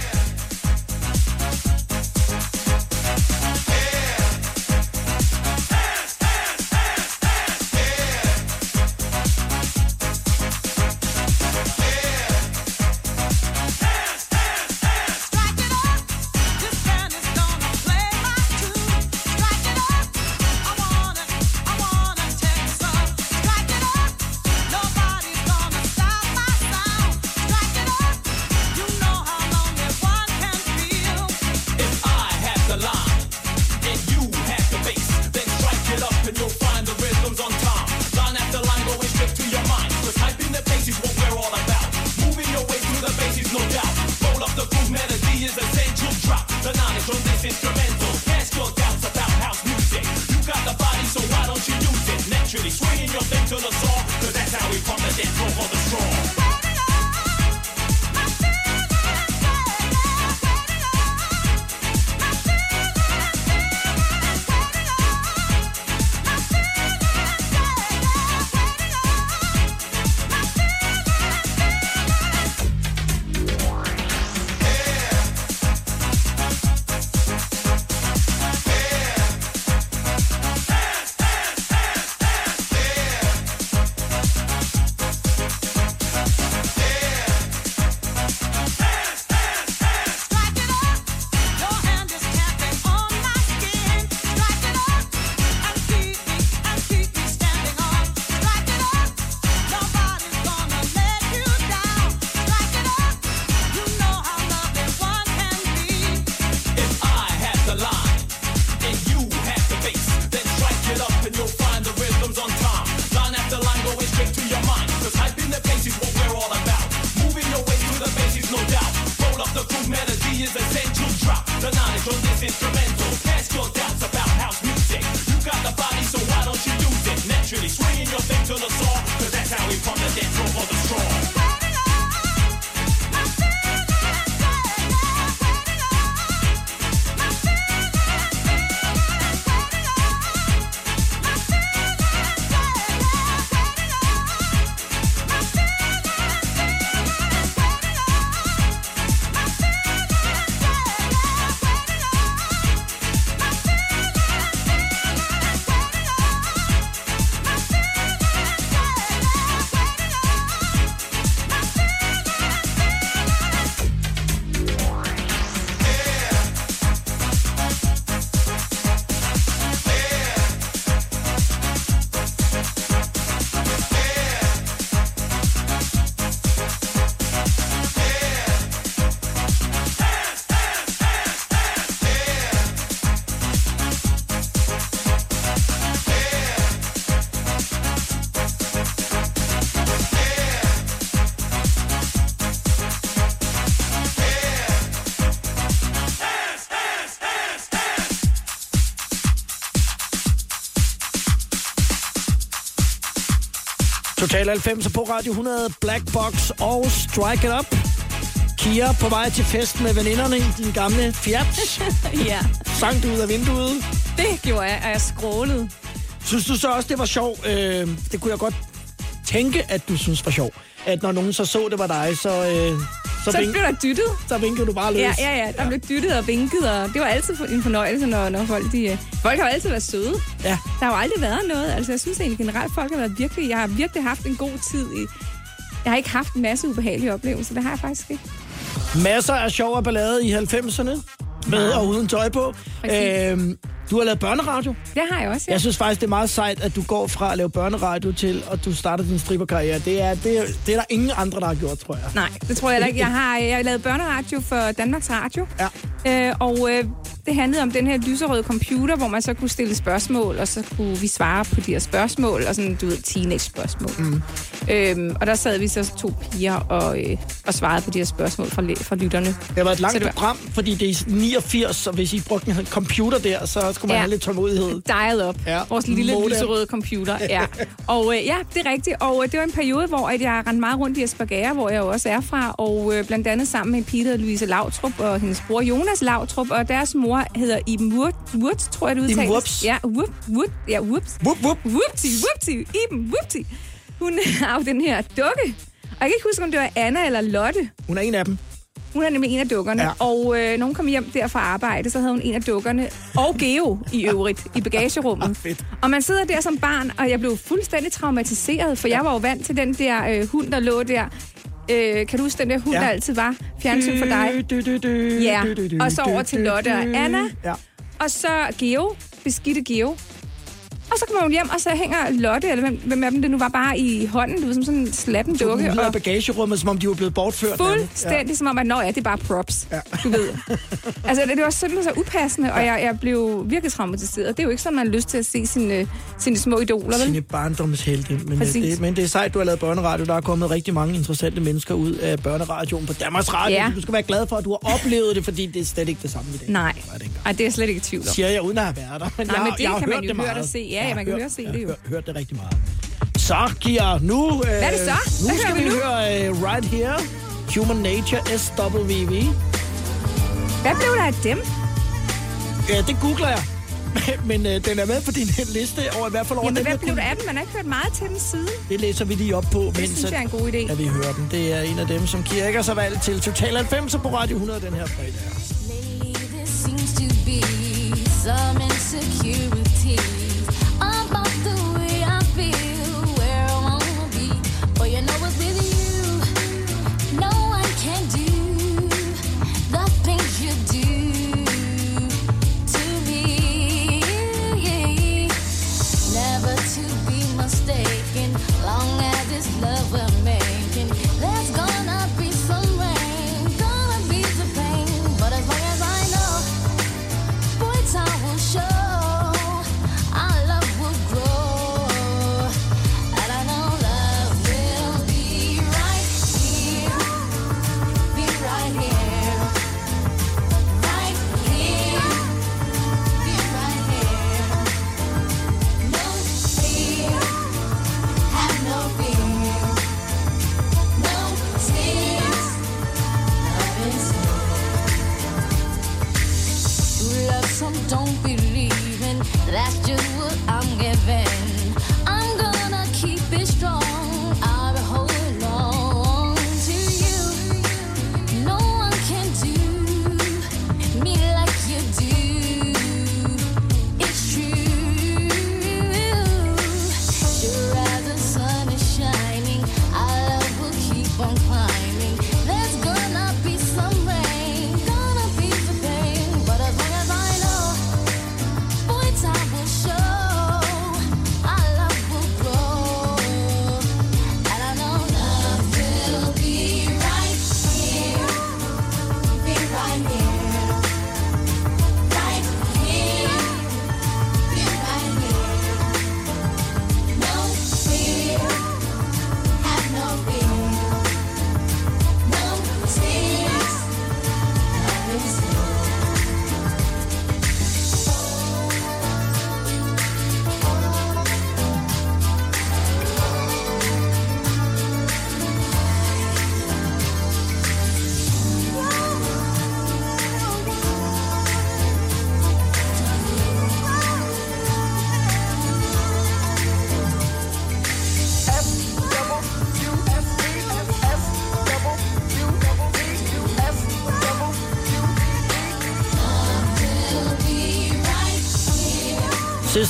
Total 90 på Radio 100, Black Box og Strike It Up. Kira på vej til fest med veninderne i din gamle Fiat. (laughs) ja. Sang du ud af vinduet. Det gjorde jeg, og jeg skrålede. Synes du så også, det var sjovt? Øh, det kunne jeg godt tænke, at du synes var sjovt. At når nogen så så, det var dig, så... Øh, Så, så blev der dyttet. Så vinkede du bare løs. Ja, ja, ja. Der blev dyttet og vinket, og det var altid en fornøjelse, når, når folk de... øh, Folk har jo altid været søde. Ja. Der har jo aldrig været noget. Altså, jeg synes egentlig generelt, folk har været virkelig... Jeg har virkelig haft en god tid i... Jeg har ikke haft en masse ubehagelige oplevelser. Det har jeg faktisk ikke. Masser af sjov og ballade i 90'erne. Med og uden tøj på. Præcis. Øhm, Du har lavet børneradio. Det har jeg også, ja. Jeg synes faktisk, det er meget sejt, at du går fra at lave børneradio til, at du starter din stripperkarriere. Det er, det, er, det er der ingen andre, der har gjort, tror jeg. Nej, det tror jeg heller ikke. Jeg har, jeg har lavet børneradio for Danmarks Radio. Ja. Øh, og øh, det handlede om den her lyserøde computer, hvor man så kunne stille spørgsmål, og så kunne vi svare på de her spørgsmål, og sådan, du ved, teenage-spørgsmål. Mm. Øhm, og der sad vi så to piger og, øh, og svarede på de her spørgsmål fra, fra lytterne. Det været et langt Så det var- program, fordi det er 89, og hvis I brugte en computer der, så skulle man Ja. have lidt tålmodighed. Dial up. Ja. Vores lille lyserøde computer. Ja. Og øh, ja, det er rigtigt. Og øh, det var en periode, hvor at jeg rendte meget rundt i Asperger, hvor jeg også er fra. Og øh, blandt andet sammen med der hedder Louise Lautrup, og hendes bror Jonas Lautrup. Og deres mor hedder Iben Wurt, Wurt tror jeg det udtales. Iben Wurps. Ja, Wurt, Wurt, ja, Whoops. Whoop, whoop. Whoopty, whoopty, Iben, whoopty. Hun (laughs) har jo den her dukke. Og jeg kan ikke huske, om det var Anna eller Lotte. Hun er en af dem. Hun er nemlig en af dukkerne, Ja. og øh, hun kom hjem der fra arbejde, så havde hun en af dukkerne, og Geo i øvrigt, i bagagerummet. (laughs) Fedt. Og man sidder der som barn, og jeg blev fuldstændig traumatiseret, for jeg var jo vant til den der øh, hund, der lå der. Øh, kan du huske den der hund, Ja. der altid var fjernsyn for dig? Du, du, du, Ja, og så over til Lotte og. Anna. Ja. Og så Geo, beskidte Geo. Og så kommer hun hjem, og så hænger Lotte, eller hvem, hvem af dem det nu var, bare i hånden, du ved, som sådan en slappen Du dukke. af Og bagagerummet, som om de var blevet bortført. fuldstændig ja. som om, at nå ja, det er bare props, Ja. du ved. (laughs) altså, det, det var simpelthen så upassende, og jeg, jeg blev virkelig traumatiseret. Det er jo ikke sådan, man har lyst til at se sine, sine små idoler, vel? Sine barndomshelte. Men, øh, Præcis. det, men det er sejt, du har lavet børneradio. Der er kommet rigtig mange interessante mennesker ud af børneradioen på Danmarks Radio. Ja. Du skal være glad for, at du har oplevet det, fordi det er slet ikke det samme i dag. Nej, Ej, det er jeg slet ikke i tvivl om. Siger jeg uden at have været der. Men Nej, jeg, men det jeg har kan man hørt jo det høre og se. Ja, ja, Jeg har man kan høre og se jeg det jo. har hørt, hørt det rigtig meget. Så, Kira, nu, øh, Hvad er det så? nu Hvad skal hører vi vi nu? høre uh, Right Here, Human Nature, SWV. Hvad blev der af dem? Ja, det googler jeg. (laughs) Men øh, den er med på din liste over i hvert fald over Jamen, dem, hvad blev kunne- der af dem? Man har ikke hørt meget til den side. Det læser vi lige op på, Det mens synes jeg er en god idé. at vi hører den. Det er en af dem, som har så valgt til Total 90 på Radio 100 den her fredag. There seems to be some insecurity about the way I feel,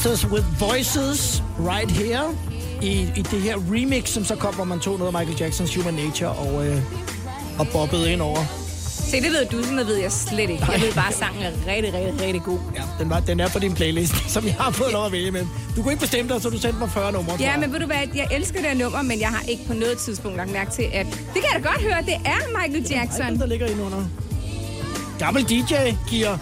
Sisters with Voices, right here. I, I det her remix, som så kom, hvor man tog noget af Michael Jacksons Human Nature og, øh, og bobbede ind over. Se, det ved du, sådan noget ved jeg slet ikke. Jeg ved bare, at sangen er rigtig, rigtig, rigtig god. Ja, den, var, den er på din playlist, (laughs) som jeg har fået lov at vælge med. Du kunne ikke bestemme dig, så du sendte mig 40 numre. Ja, men ved du hvad, jeg elsker det her nummer, men jeg har ikke på noget tidspunkt lagt mærke til, at... Det kan jeg da godt høre, det er Michael Jackson. den, der ligger inde under. Gammel DJ, Kier.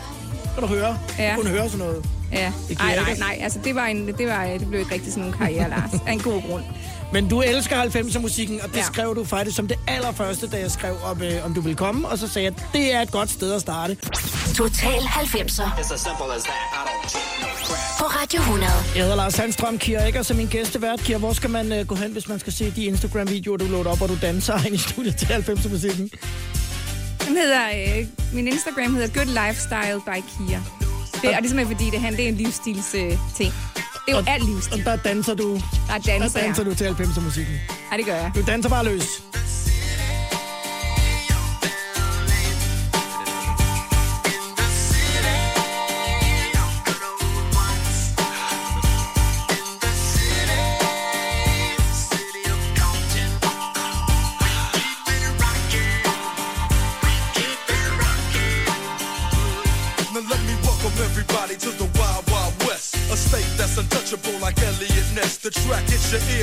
Kan du høre? Ja. Du kunne høre sådan noget. Ja. Det Ej, nej, nej, altså det, var en, det, var, det blev ikke rigtig sådan en karriere, Lars. Af en god grund. (laughs) Men du elsker 90'er musikken, og det ja. Skrev du faktisk som det allerførste, da jeg skrev, om, øh, om du ville komme. Og så sagde jeg, at det er et godt sted at starte. Total 90'er It's as simple as that. I don't take no crap. på Radio 100. Jeg hedder Lars Sandstrøm, Kira Eggers som min gæstevært. Kira, hvor skal man øh, gå hen, hvis man skal se de Instagram-videoer, du loader op, hvor du danser (laughs) ind i studiet til 90'er musikken? Den hedder, øh, min Instagram hedder Good Lifestyle by Kia. Det, og det er simpelthen fordi, det, han, det er en livsstils øh, ting. Det er jo alt livsstil. Og der danser du, Der er der danser, danser ja. du til 90'er musikken. Ja, det gør jeg. Du danser bare løs.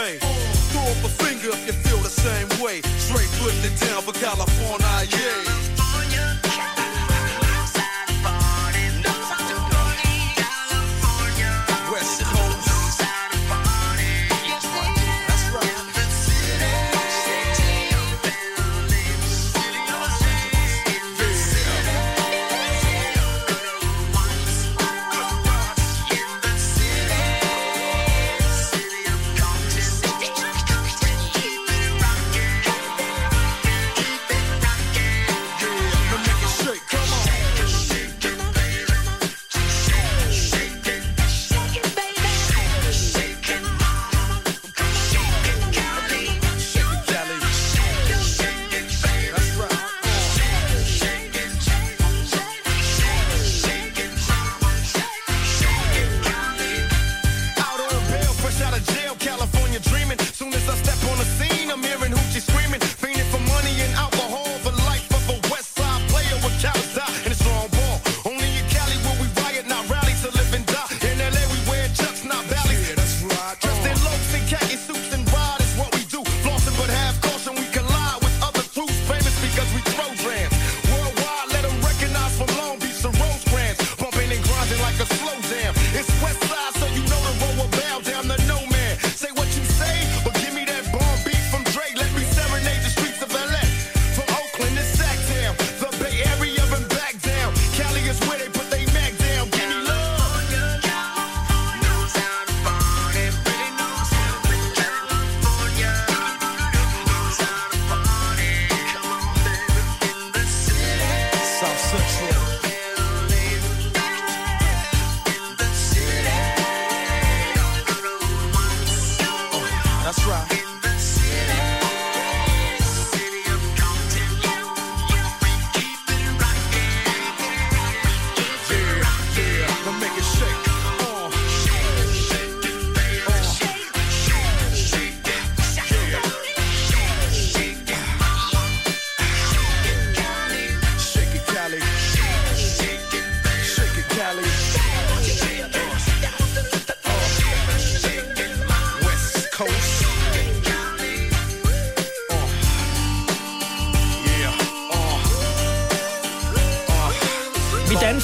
making. Throw up a finger if you feel the same way. Straight putting it down for California, yeah.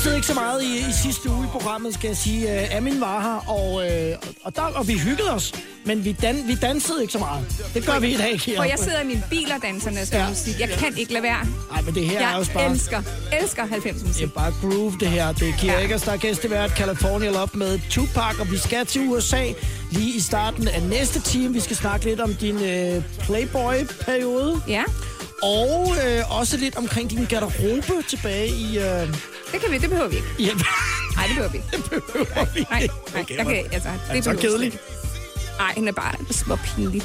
Dansede ikke så meget i, i sidste uge i programmet, skal jeg sige. Uh, Amin var her, og, øh, og, der, og vi hyggede os. Men vi, dan, vi dansede ikke så meget. Det gør vi i dag, Kira. For jeg sidder i min bil og danser, jeg skal Ja. musik. Jeg kan ikke lade være. Nej, men det her er Jeg også bare... elsker, elsker 90 musik. Det er bare groove, det her. Det er Kira. Ja. Eggers, der er gæstevært California Love med Tupac, og vi skal til USA lige i starten af næste time. Vi skal snakke lidt om din øh, Playboy-periode. Ja. Og øh, også lidt omkring din garderobe tilbage i... Øh, Det kan vi, det behøver vi ikke. i Nej, det behøver vi ikke. det behøver vi Nej, ikke. nej, Okay, okay, altså, Er det det så kedeligt? ikke. Nej, den er bare små pinlig.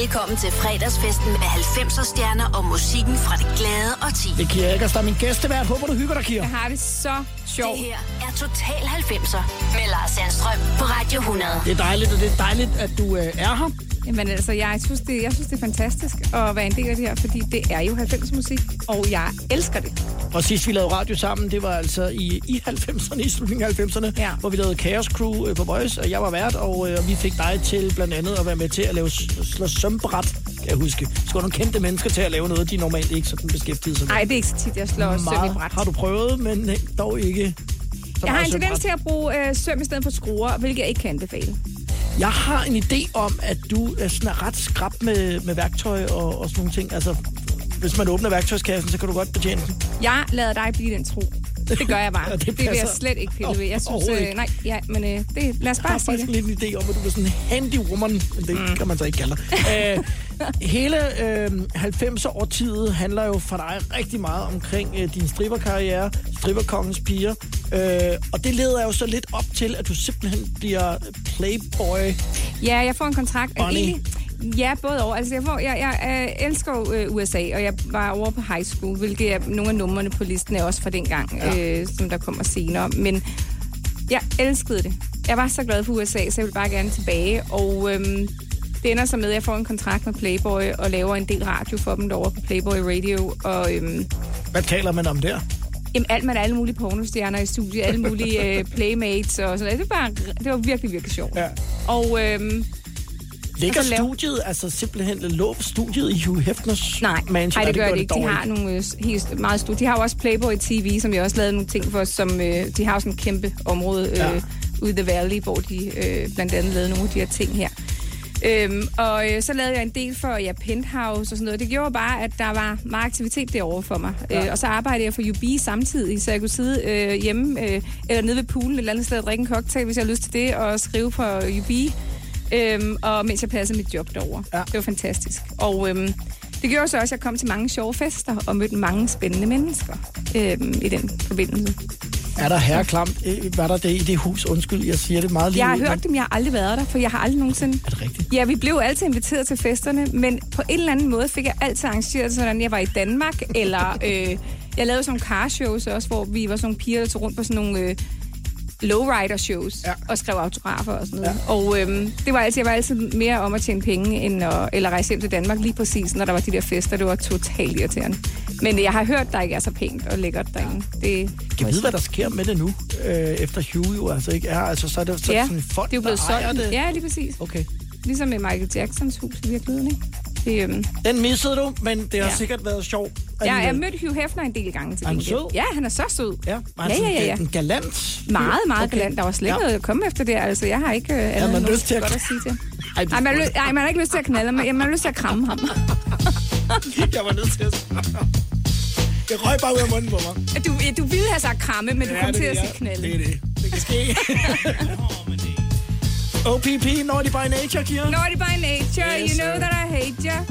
Velkommen til fredagsfesten med 90'er stjerner og musikken fra det glade og ti. Det er der er min gæstevært. Håber, du hygger dig, Kira. Jeg har det så sjovt. Det her er Total 90'er med Lars Sandstrøm på Radio 100. Det er dejligt, og det er dejligt, at du øh, er her. Jamen altså, jeg synes, det, jeg synes, det er fantastisk at være en del af det her, fordi det er jo 90 musik, og jeg elsker det. Og sidst vi lavede radio sammen, det var altså i, i 90'erne, i slutningen af 90'erne, Ja. hvor vi lavede Chaos Crew øh, på Voice, og jeg var vært, og, øh, vi fik dig til blandt andet at være med til at lave s- slå sømbræt, kan jeg huske. Skulle nogle kendte mennesker til at lave noget, de normalt ikke sådan beskæftigede sig med. Nej, det er ikke så tit, jeg slår søm i bræt. har du prøvet, men øh, dog ikke så Jeg har en tendens til at bruge øh, søm i stedet for skruer, hvilket jeg ikke kan anbefale. Jeg har en idé om, at du er, sådan er ret skrab med, med værktøj og, og sådan nogle ting. Altså, hvis man åbner værktøjskassen, så kan du godt betjene den. Jeg lader dig blive den tro. Det gør jeg bare. Ja, det, det vil jeg slet ikke pille ved. Jeg synes, øh, nej, ja, men øh, det, lad os Jeg bare har sige faktisk det. lidt en idé om, at du er sådan en handy woman, men det mm. kan man så ikke kalde dig. Æh, hele øh, 90'er-årtiet handler jo for dig rigtig meget omkring øh, din striberkarriere, striberkongens piger, øh, og det leder jo så lidt op til, at du simpelthen bliver playboy. Ja, jeg får en kontrakt. Bonnie. Egentlig, ja, både over. Altså, jeg, får, jeg, jeg øh, elsker øh, USA, og jeg var over på high school, hvilket er nogle af numrene på listen er også fra den gang, Ja. øh, som der kommer senere. Men jeg elskede det. Jeg var så glad for USA, så jeg ville bare gerne tilbage. Og øhm, det ender så med, at jeg får en kontrakt med Playboy og laver en del radio for dem derovre på Playboy Radio. Og øhm, Hvad taler man om der? Jamen, alt med alle mulige pornostjerner i studiet, alle mulige øh, playmates og sådan noget. Det var, bare, det var virkelig, virkelig sjovt. Ja. Og øhm, Ligger Og så laver- studiet, altså simpelthen lå studiet i Hugh Hefners nej, mansion? nej, det gør gør det ikke. De har nogle øh, helt meget store. De har jo også Playboy TV, som jeg også lavede nogle ting for, som øh, de har jo sådan et kæmpe område øh, Ja. ude i The Valley, hvor de øh, blandt andet lavede nogle af de her ting her. Øhm, og øh, så lavede jeg en del for ja, Penthouse og sådan noget. Det gjorde bare, at der var meget aktivitet derovre for mig. Ja. Øh, og så arbejdede jeg for UB samtidig, så jeg kunne sidde øh, hjemme øh, eller nede ved poolen et eller andet sted og drikke en cocktail, hvis jeg havde lyst til det, og skrive for UB. Øhm, og mens jeg passede mit job derovre. Ja. Det var fantastisk. Og øhm, det gjorde så også, at jeg kom til mange sjove fester og mødte mange spændende mennesker øhm, i den forbindelse. Er der herreklamt? Øh, Var der det i det hus? Undskyld, jeg siger det meget lige Jeg har hørt dem, jeg har aldrig været der, for jeg har aldrig nogensinde... Er det rigtigt? Ja, vi blev altid inviteret til festerne, men på en eller anden måde fik jeg altid arrangeret sådan, at jeg var i Danmark, (laughs) eller øh, jeg lavede sådan nogle carshows også, hvor vi var sådan nogle piger, der tog rundt på sådan nogle øh, lowrider-shows Ja. og skrev autografer og sådan noget. Ja. Og øhm, det var altid, jeg var altid mere om at tjene penge, end at, eller rejse hjem til Danmark lige præcis, når der var de der fester. Det var totalt irriterende. Men jeg har hørt, der ikke er så pænt og lækkert derinde. Det, Kan vide, hvad der sker med det nu, øh, efter Hugh jo altså ikke er? Altså, så er det så ja, sådan folk, det er jo blevet der solgt. det. Ja, lige præcis. Okay. Ligesom med Michael Jacksons hus i virkeligheden, ikke? Det, øhm, Den missede du, men det har Ja. sikkert været sjovt. jeg har mødt Hugh Hefner en del gange til gengæld. Ja, han er så sød. Ja, han Ja, sådan ja, ja, ja. en galant? Meget, meget Okay. galant. Der var slet ikke Ja. noget at komme efter der. Altså, jeg har ikke øh, andet man lyst til at- godt at sige til. Ej, det Ej, man, har ly- ej, man har ikke lyst til at knalde ham, men man har lyst til at kramme ham. (laughs) jeg var nødt til at... Det røg bare ud af munden på mig. Du, du ville have sagt kramme, men du Ja, kom det til at det, sige ja. knalde. Det er det. Det kan ske. (laughs) OPP, Naughty by Nature, Kira. Naughty by nature, Yes, you know sir. that I hate ya.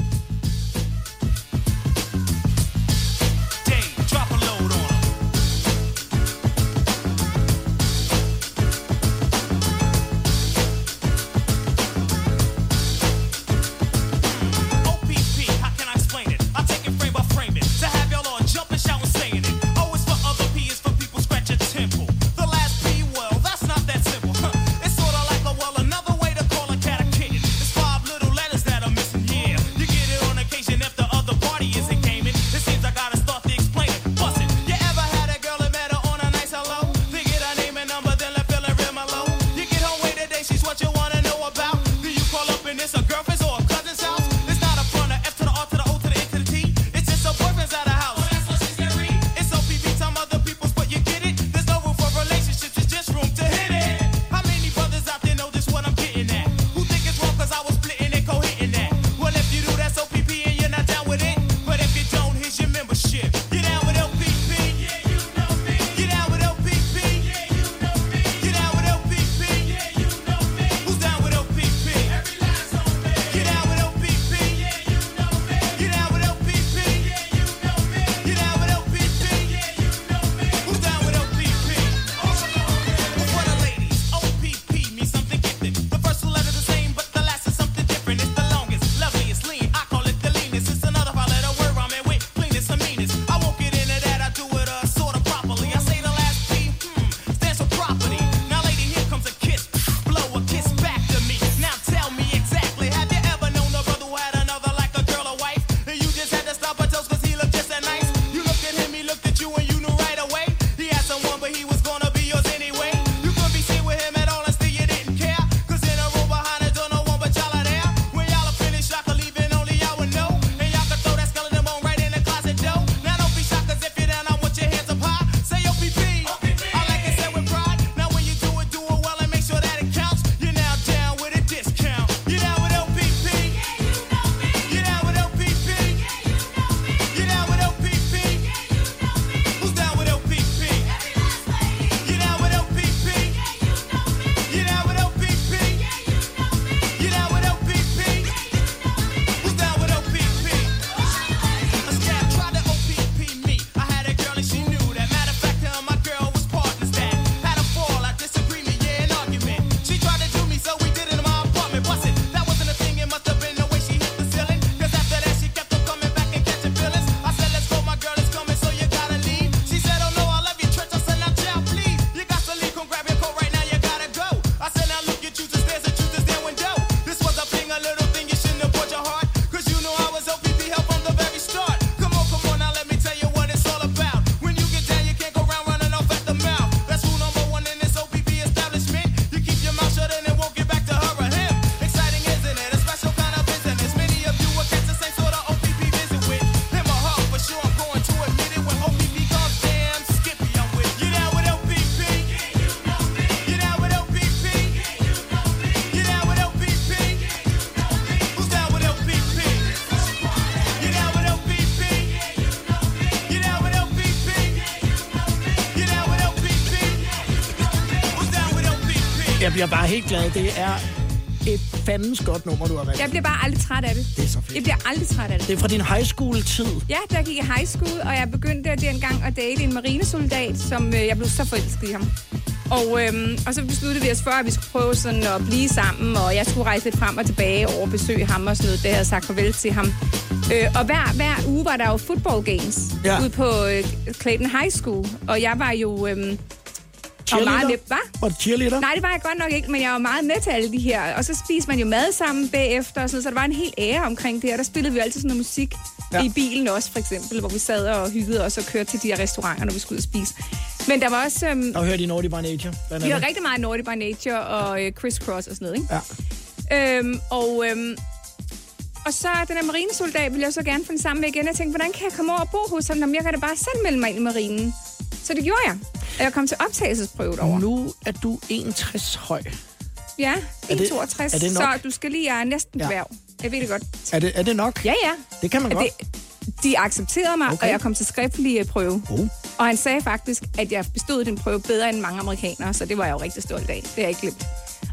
Bliver bare helt glad. Det er et fandens godt nummer, du har valgt. Jeg bliver bare aldrig træt af det. Det er så fedt. Jeg bliver aldrig træt af det. Det er fra din high school-tid. Ja, der gik i high school, og jeg begyndte dengang at date en marinesoldat, som øh, jeg blev så forelsket i ham. Og, øhm, og så besluttede vi os for, at vi skulle prøve sådan at blive sammen, og jeg skulle rejse lidt frem og tilbage over og besøge ham og sådan noget. Det havde jeg sagt farvel til ham. Øh, og hver, hver uge var der jo football games ja. ude på øh, Clayton High School. Og jeg var jo... Øhm, og meget Cheerleader? hvad? Var du cheerleader? Nej, det var jeg godt nok ikke, men jeg var meget med til alle de her. Og så spiste man jo mad sammen bagefter, og sådan, så der var en helt ære omkring det. Og der spillede vi altid sådan noget musik Ja. i bilen også, for eksempel, hvor vi sad og hyggede os og kørte til de her restauranter, når vi skulle ud og spise. Men der var også... Øhm, Og hørte I Naughty by Nature? vi har rigtig meget Naughty by Nature og øh, Criss Cross og sådan noget, ikke? Ja. Øhm, og, øhm, og så den her marinesoldat ville jeg så gerne finde sammen med igen. Jeg tænkte, hvordan kan jeg komme over og bo hos ham? Jamen, jeg kan da bare selv melde mig ind i marinen. Så det gjorde jeg. Og jeg kom til optagelsesprøve over. Nu er du 61 høj. Ja, Er det- 1,62. er det nok? Så du skal lige, jeg er næsten Ja. dværg. Jeg ved det godt. Er det, er det nok? Ja, ja. Det kan man godt. Det, de accepterede mig, Okay. og jeg kom til skriftlige prøve. Oh. Og han sagde faktisk, at jeg bestod den prøve bedre end mange amerikanere, så det var jeg jo rigtig stolt af. Det har jeg ikke glemt.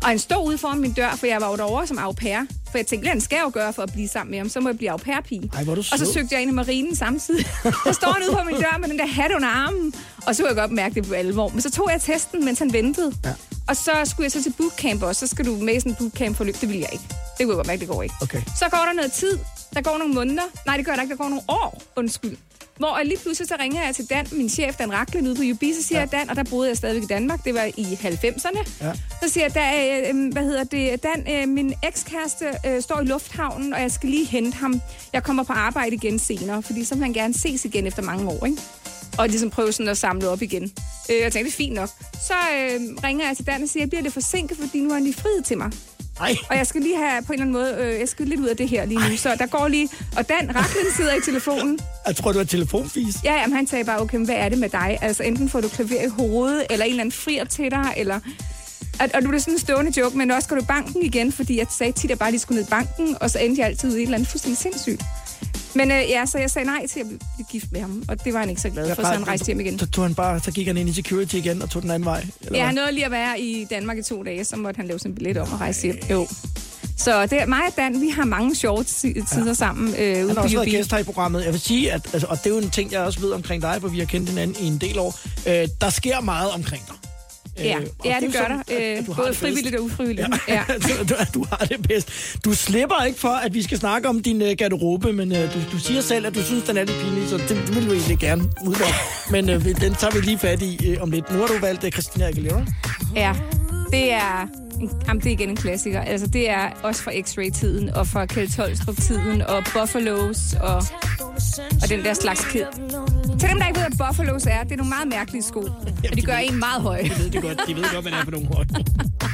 Og han stod ude foran min dør, for jeg var jo derovre som au pair. For jeg tænkte, hvad skal jeg jo gøre for at blive sammen med ham? Så må jeg blive au pair-pige. Ej, hvor er du Og så søgte jeg ind i marinen samtidig. (laughs) Der står han ude på min dør med den der hat under armen. Og så kunne jeg godt mærke det på alvor. Men så tog jeg testen, mens han ventede. Ja. Og så skulle jeg så til bootcamp også. Så skal du med i sådan en bootcamp-forløb. Det vil jeg ikke. Det kunne jeg godt mærke, det går ikke. Okay. Så går der noget tid. Der går nogle måneder. Nej, det gør der ikke. Der går nogle år. Undskyld. Hvor jeg lige pludselig så ringer jeg til Dan, min chef, Dan Raklen, ude på UB, så siger ja. jeg, Dan, og der boede jeg stadigvæk i Danmark, det var i 90'erne. Ja. Så siger jeg, da, øh, hvad hedder det, Dan, øh, min ekskæreste øh, står i lufthavnen, og jeg skal lige hente ham. Jeg kommer på arbejde igen senere, fordi så vil han gerne ses igen efter mange år, ikke? Og ligesom prøve sådan at samle op igen. Øh, jeg tænkte, det er fint nok. Så øh, ringer jeg til Dan og siger, jeg bliver lidt forsinket, fordi nu har han lige friet til mig. Ej. Og jeg skal lige have på en eller anden måde, øh, jeg skal lidt ud af det her lige nu. Så der går lige, og Dan Raklen sidder i telefonen. Jeg tror, du er telefonfis. Ja, jamen, han sagde bare, okay, hvad er det med dig? Altså, enten får du klaver i hovedet, eller en eller anden frier til dig, eller... Og, og du er sådan en stående joke, men også går du i banken igen, fordi jeg sagde tit, at jeg bare lige skulle ned i banken, og så endte jeg altid ude i et eller andet fuldstændig sindssygt. Men øh, ja, så jeg sagde nej til at blive gift med ham, og det var han ikke så glad for, så han rejste hjem igen. Så, tog han bare, så gik han ind i security igen og tog den anden vej. Eller Ja, han nåede lige at være i Danmark i to dage, så måtte han lave sin billet om og rejse hjem. Jo. Så det, mig og Dan, vi har mange sjove ti- tider ja. sammen øh, Han har også været gæst her i programmet. Jeg vil sige, at, altså, og det er jo en ting, jeg også ved omkring dig, for vi har kendt hinanden i en del år. Øh, der sker meget omkring dig. Ja, Øh, ja det jo gør sådan, der. at- at Øh, du har både det frivilligt og ufrivilligt. Ja. (laughs) du, du, du har det bedst. Du slipper ikke for, at vi skal snakke om din uh, garderobe, men uh, du, du siger selv, at du synes, den er lidt pinlig, så det, det vil du egentlig gerne udvalge. Men uh, den tager vi lige fat i uh, om lidt. Nu har du valgt uh, Christina Aguilera. Ja, det er, en, jamen, det er igen en klassiker. Altså, det er også fra X-Ray-tiden, og fra Kjeld Tolstrup-tiden, og Buffalos, og, og den der slags kid. Til dem, der ikke ved, hvad Buffalos er, det er nogle meget mærkelige sko, og de gør en meget høj. De ved det godt, de ved godt, hvad det er for nogle høje. (laughs)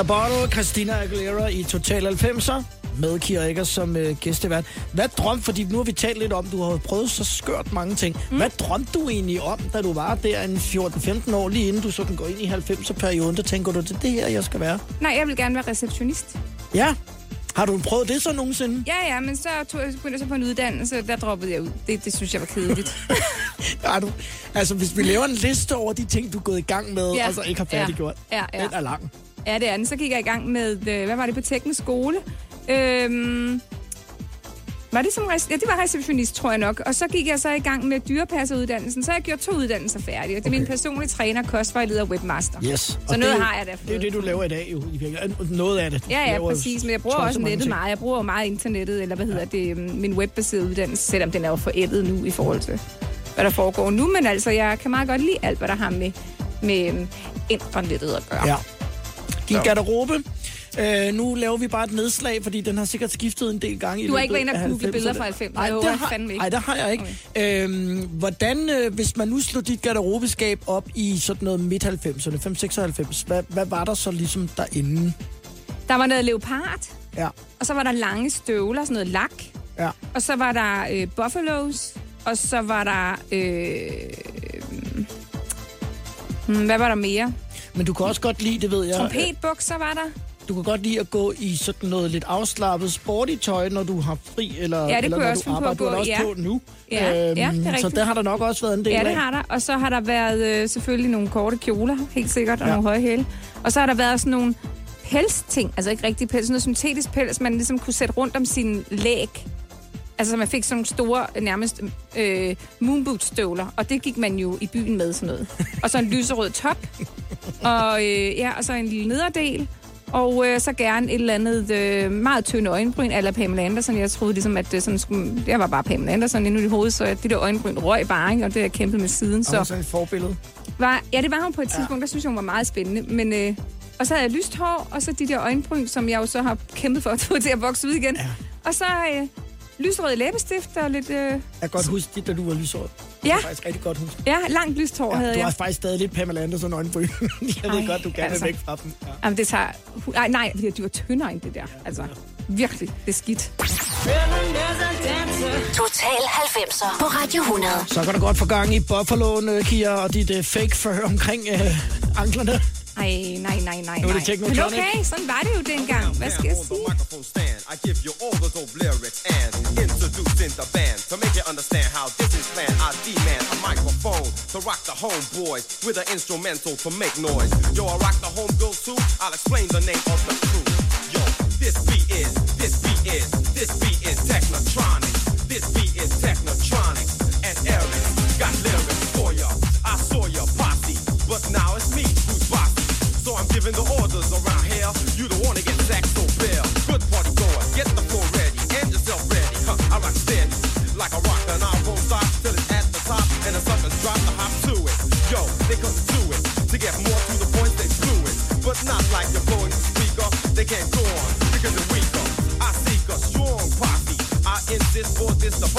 out. Gina in a Bottle, Christina Aguilera i Total 90'er med Kira Eggers som øh, gæstevært. Hvad drømte, fordi nu har vi talt lidt om, du har prøvet så skørt mange ting. Mm. Hvad drømte du egentlig om, da du var der en 14-15 år, lige inden du sådan går ind i 90'er-perioden? Der tænker du, det er det her, jeg skal være? Nej, jeg vil gerne være receptionist. Ja. Har du prøvet det så nogensinde? Ja, ja, men så tog jeg, begyndte jeg så på en uddannelse, der droppede jeg ud. Det, det synes jeg var kedeligt. (laughs) Har du, altså, hvis vi laver en liste over de ting, du er gået i gang med, Ja. og så ikke har færdiggjort. Ja, ja. Den er lang. Ja, det er den. Så gik jeg i gang med, øh, hvad var det på teknisk skole? Øhm, var det som ja, det var receptionist, tror jeg nok. Og så gik jeg så i gang med dyrepasseruddannelsen. Så jeg gjort to uddannelser færdige. Og det er min personlige træner, kostvejleder og webmaster. Yes. Så Og noget det, har jeg da Det er det, du laver i dag jo. i virkeligheden. Noget af det. Ja, ja, præcis. Men jeg bruger så- så også nettet ting. meget. Jeg bruger meget internettet, eller hvad hedder det, øhm, min webbaserede uddannelse, selvom den er jo forældet nu i forhold til, hvad der foregår nu. Men altså, jeg kan meget godt lide alt, hvad der har med, med øhm, internettet at gøre. Ja. Din garderobe. Øh, nu laver vi bare et nedslag, fordi den har sikkert skiftet en del gange. i Du har løbet ikke været inde og af google billeder 90'erne. fra 90'erne? Nej, Jeg det har, fandme ikke. nej, det har jeg ikke. Okay. Øhm, hvordan, øh, hvis man nu slår dit garderobeskab op i sådan noget midt-90'erne, 5-96, hvad, hvad var der så ligesom derinde? Der var noget leopard, Ja, og så var der lange støvler, sådan noget lak. ja. Og så var der øh, buffalos, og så var der... Øh, hmm, hvad var der mere? Men du kan også godt lide, det ved jeg. Trompetbukser var der. Du kan godt lide at gå i sådan noget lidt afslappet sporty tøj, når du har fri, eller, Ja, det eller når også du finde på arbejder. at Du er gå, også ja. på nu. Ja, ja, det er Så rigtigt. der har der nok også været en del Ja, det har der. Og så har der været øh, selvfølgelig nogle korte kjoler, helt sikkert, og Ja. nogle høje hæle. Og så har der været sådan nogle pelsting, altså ikke rigtig pels, sådan noget syntetisk pels, man ligesom kunne sætte rundt om sin læg. Altså, så man fik sådan nogle store, øh, nærmest øh, moonboot-støvler, og det gik man jo i byen med sådan noget. Og så en lyserød top, og, øh, ja, og så en lille nederdel, og øh, så gerne et eller andet øh, meget tynde øjenbryn, eller Pamela Andersen. Jeg troede ligesom, at det sådan skulle, jeg var bare Pamela Andersen inde i hovedet, så de der øjenbryn røg bare, ikke? og det har kæmpet med siden. Så. Og Så sådan et forbillede. var, ja, det var hun på et tidspunkt, ja. der synes jeg, hun var meget spændende. Men, øh, og så havde jeg lyst hår, og så de der øjenbryn, som jeg jo så har kæmpet for at få til at vokse ud igen. Ja. Og så øh, lyserød læbestift og lidt... Øh, Jeg kan godt huske det, da du var lyshåret. Ja. Det er faktisk rigtig godt huske. ja, langt lyst hår ja, havde du jeg. har faktisk stadig lidt Pamela Andersen øjenbryn. (laughs) jeg ved Ej, godt, du gerne altså. vil væk fra dem. Ja. Jamen, det tager... hu- Nej, fordi de var tyndere end det der. Altså, virkelig, det er skidt. Total 90'er på Radio 100. Så kan du godt få gang i Buffaloen, øh, Kia, og dit uh, fake fur omkring uh, anklerne. Ej, nej, nej, nej, Nu er det nej. Men okay, sådan var det jo dengang. Hvad skal jeg sige? microphone. I give you all the dope lyrics and introducing the band to make you understand how this is planned. I demand a microphone to rock the homeboys with an instrumental to make noise. Yo, I rock the home girls too. I'll explain the name of the crew. Yo, this beat is, this beat is, this beat is Technotronic. This beat is Technotronic. I insist for this the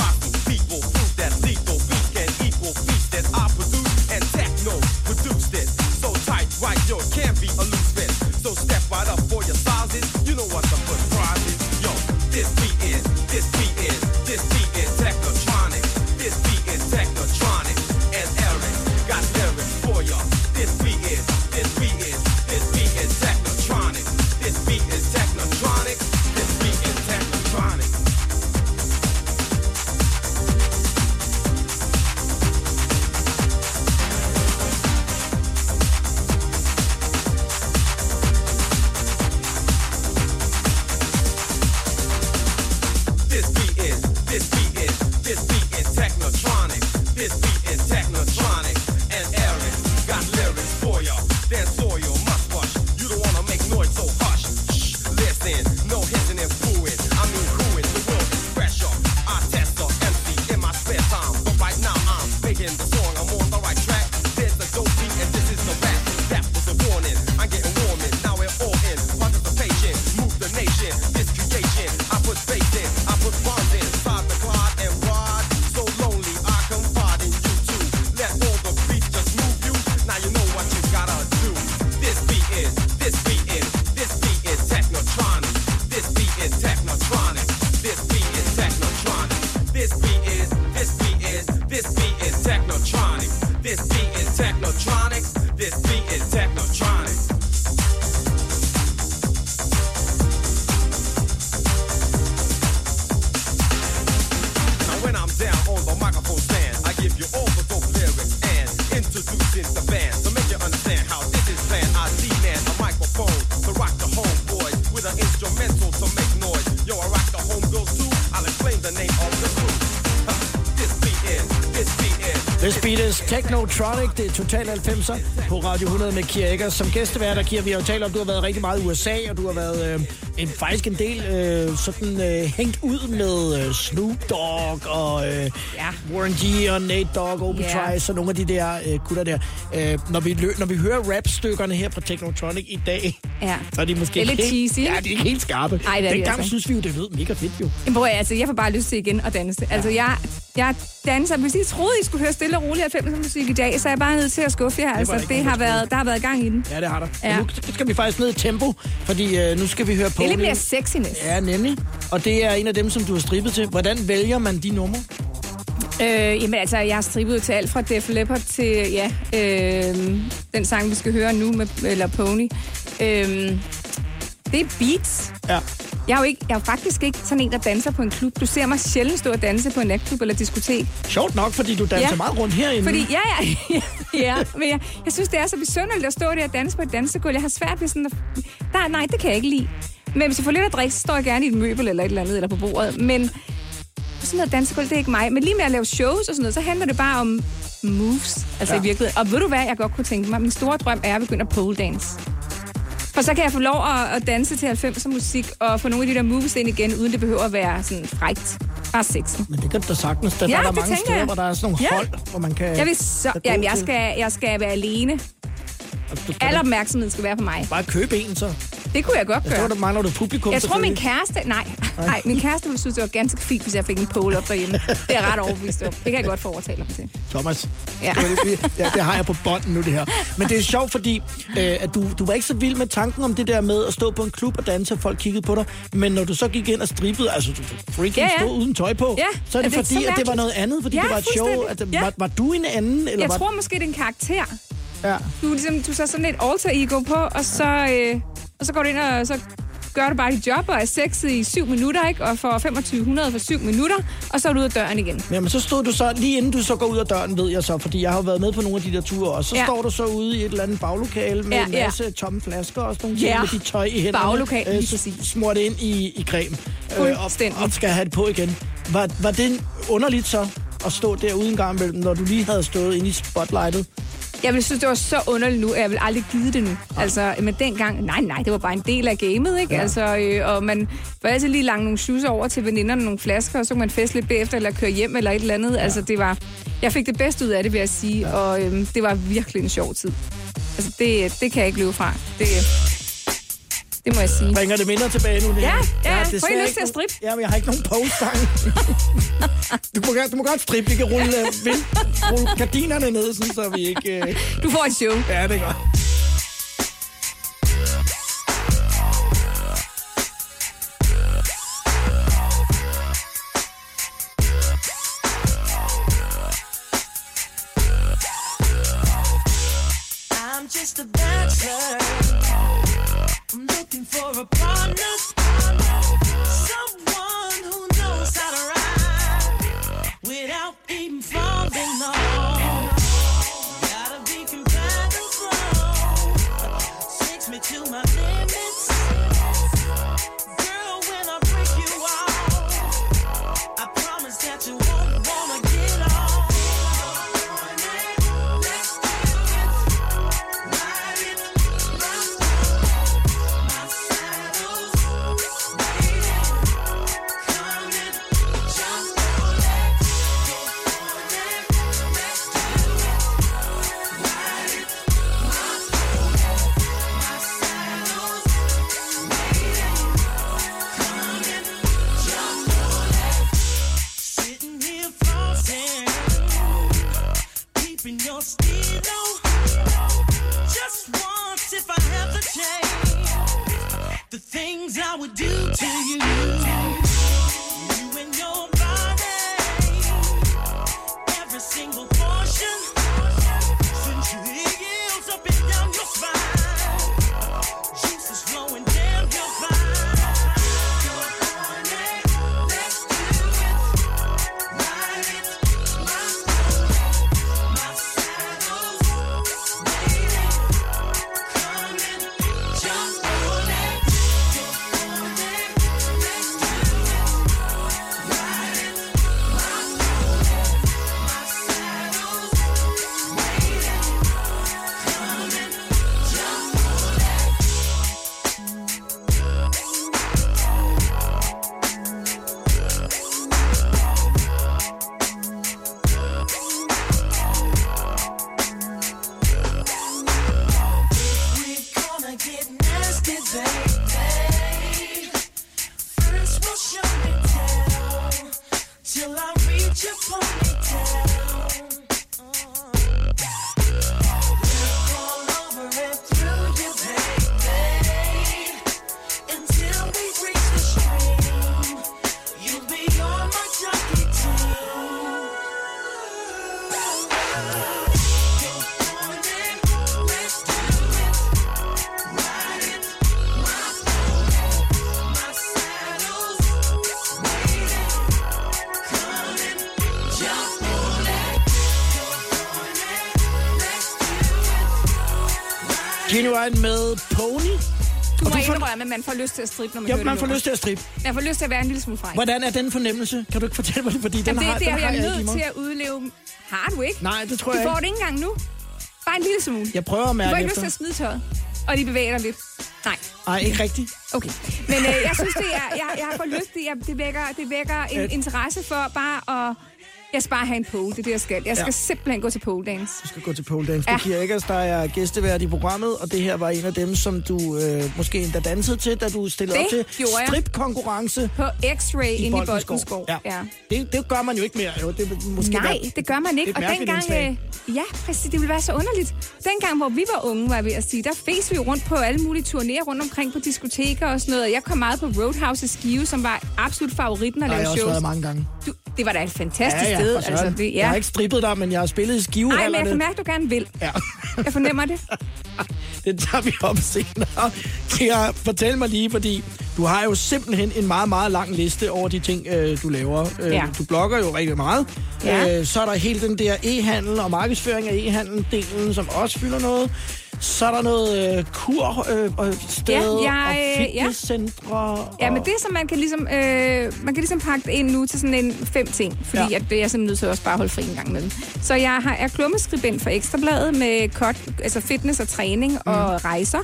down on the microphone stand, I give you all the dope lyrics and introducing the band to make you understand how this is planned. I demand a microphone to rock the homeboys with an instrumental to make noise. Yo, I rock the homegirls too. I'll explain the name of the crew. Huh, This beat is, this beat is. This beat is Technotronic, det er Total 90'er på Radio 100 med Kira Eggers. Som gæstevært, der Kira, vi har jo talt om, du har været rigtig meget i USA, og du har været øh, en, faktisk en del øh, sådan øh, hængt ud med øh, Snoop Dogg og øh, Ja. Warren G og Nate Dogg, Open Ja. Trice og nogle af de der øh, gutter der. Øh, når, vi når vi hører rapstykkerne her fra Technotronic i dag, Ja. så er de måske Det er lidt helt, cheesy? Ja, de er ikke helt skarpe. Ej, det er de Dengang altså. synes vi jo, det lød mega fedt jo. Jamen, Hvor jeg, altså, jeg får bare lyst til igen at danse. Altså, jeg, jeg danser. Hvis I troede, I skulle høre stille og rolig 90'er musik i dag, så er jeg bare nødt til at skuffe jer. Altså, det nogen, har været, der har været gang i den. Ja, det har der. Ja. Ja. Nu skal vi faktisk ned i tempo, fordi øh, nu skal vi høre på. Det er lidt mere sexiness. Ja, nemlig. Og det er en af dem, som du har strippet til. Hvordan vælger man de numre? Øh, jamen altså, jeg har strippet til alt fra Def Leppard til, ja, øh, den sang, vi skal høre nu, med, eller Pony. Øh, det er beats. Ja. Jeg er, jo ikke, jeg er jo faktisk ikke sådan en, der danser på en klub. Du ser mig sjældent stå og danse på en natklub eller diskotek. Sjovt nok, fordi du danser Ja. meget rundt herinde. Fordi, ja, ja, (laughs) ja, men jeg, jeg synes, det er så besynderligt at stå der og danse på et dansegulv. Jeg har svært ved sådan at... Der, nej, det kan jeg ikke lide. Men hvis jeg får lidt at drikke, så står jeg gerne i et møbel eller et eller andet, eller på bordet. Men sådan noget dansegulv, det er ikke mig. Men lige med at lave shows og sådan noget, så handler det bare om moves. Altså Ja. i virkeligheden. Og ved du hvad, jeg godt kunne tænke mig? Min store drøm er at begynde at pole dance. For så kan jeg få lov at, at danse til 90'er musik og få nogle af de der moves ind igen, uden det behøver at være sådan frægt. Bare sexy. Men det kan du da sagtens. Der, Ja, der er mange steder, jeg. hvor der er sådan nogle Ja. hold, hvor man kan... Jeg vil så... Jamen, jeg skal, jeg skal være alene. Al opmærksomhed skal være på mig. Bare købe en, så. Det kunne jeg godt Jeg gøre. tror, der mangler du publikum, Jeg tror, min kæreste... Nej, nej, min kæreste ville synes, det var ganske fint, hvis jeg fik en pole op derhjemme. Det er jeg ret overbevist om. Det kan jeg godt få overtale ham til. Thomas, Ja. det, ja, det har jeg på bånden nu, det her. Men det er sjovt, fordi øh, at du, du var ikke så vild med tanken om det der med at stå på en klub og danse, og folk kiggede på dig. Men når du så gik ind og strippede, altså du freaking Ja, ja, stod uden tøj på, Ja, så er det, det fordi, så at det var noget andet, fordi Ja, det var et show. At, Ja. var, var du en anden? Eller Jeg var, tror måske, det er en karakter. Ja. Du, ligesom, du tager sådan et alter ego på, og så, øh, og så går du ind og så gør du bare dit job og er sexet i syv minutter, ikke? Og får 2500 for syv minutter, og så er du ud af døren igen. Jamen, så stod du så, lige inden du så går ud af døren, ved jeg så, fordi jeg har jo været med på nogle af de der ture også, så Ja. ja. står du så ude i et eller andet baglokale med Ja, ja, en ja. masse tomme flasker og sådan nogle Ja. med dit tøj i hænderne. Baglokale, lige så smurt ind i, i creme. Fuldstændig. og, og skal have det på igen. Var, var det underligt så at stå derude en gang imellem, når du lige havde stået inde i spotlightet? Jeg ville synes, det var så underligt nu, at jeg vil aldrig give det nu. Altså, men dengang, nej, nej, det var bare en del af gamet, ikke? Ja. Altså, øh, og man var altid lige langt nogle shoes over til veninderne, nogle flasker, og så kunne man feste lidt bagefter, eller køre hjem, eller et eller andet. Ja. Altså, det var... Jeg fik det bedste ud af det, vil jeg sige, ja. og øhm, det var virkelig en sjov tid. Altså, det, det kan jeg ikke løbe fra. Det, det må jeg sige. Bringer det minder tilbage nu? Det Ja, ja, har får I lyst til at strippe? Ja, men jeg har ikke nogen poststang. (laughs) du, må, godt- du må godt strippe. Vi kan rulle, uh, vind, rulle gardinerne ned, sådan, så vi ikke... Uh... Du får et show. Ja, det er godt. A partner. Du du får- indrømme, at man får lyst til at strippe, når man Ja, hører man det får lyst til at strippe. Man får lyst til at være en lille smule fræk. Hvordan er den fornemmelse? Kan du ikke fortælle mig det? Fordi den Jamen, det, har, det den er har jeg jeg nødt til at udleve. Har du ikke? Nej, det tror du jeg får ikke. det ikke engang nu. Bare en lille smule. Jeg prøver at Du mærke får ikke lyst til efter. at smide tøjet. Og de bevæger dig lidt. Nej. Nej, ikke rigtigt. Okay. Men øh, jeg synes, det er, jeg, jeg får lyst til, jeg, det vækker, det vækker en Øh. interesse for bare at... Jeg skal bare have en pole, det er det, jeg skal. Jeg skal Ja. simpelthen gå til pole dance. Du skal gå til pole dance. Ja. Kira Eggers, der er gæstevært i programmet, og det her var en af dem, som du øh, måske endda dansede til, da du stillede Det op til stripkonkurrence På X-Ray inde i Boldenskov. Ja. ja. Det, det gør man jo ikke mere. Jo, det måske Nej, være det gør man ikke. Og dengang, øh, ja, præcis, det ville være så underligt. Dengang, hvor vi var unge, var jeg ved at sige, der fes vi jo rundt på alle mulige turnéer rundt omkring på diskoteker og sådan noget. Og Jeg kom meget på Roadhouse i Skive, som var absolut favoritten at har lave jeg også shows. været mange gange. Du, det var da et fantastisk ja, ja, sted. Altså, det, Jeg har ikke strippet dig, men jeg har spillet i Nej, men jeg kan mærke, at du gerne vil. Ja. Jeg fornemmer det. (laughs) Det tager vi op senere. Kira, fortæl mig lige, fordi du har jo simpelthen en meget, meget lang liste over de ting, øh, du laver. Øh, Ja. Du blogger jo rigtig meget. Ja. Øh, så er der hele den der e-handel og markedsføring af e-handel-delen, som også fylder noget. Så er der noget øh, kur øh, og sted Ja, jeg, og øh, ja. fitnesscentre. Ja, men og- det som man kan ligesom, øh, man kan ligesom pakke det ind nu til sådan en fem ting, fordi Ja. ja. at det er jeg simpelthen nødt til også bare at holde fri en gang imellem. Så jeg har, er klummeskribent for Ekstrabladet med cut, altså fitness og træning mm. og rejser.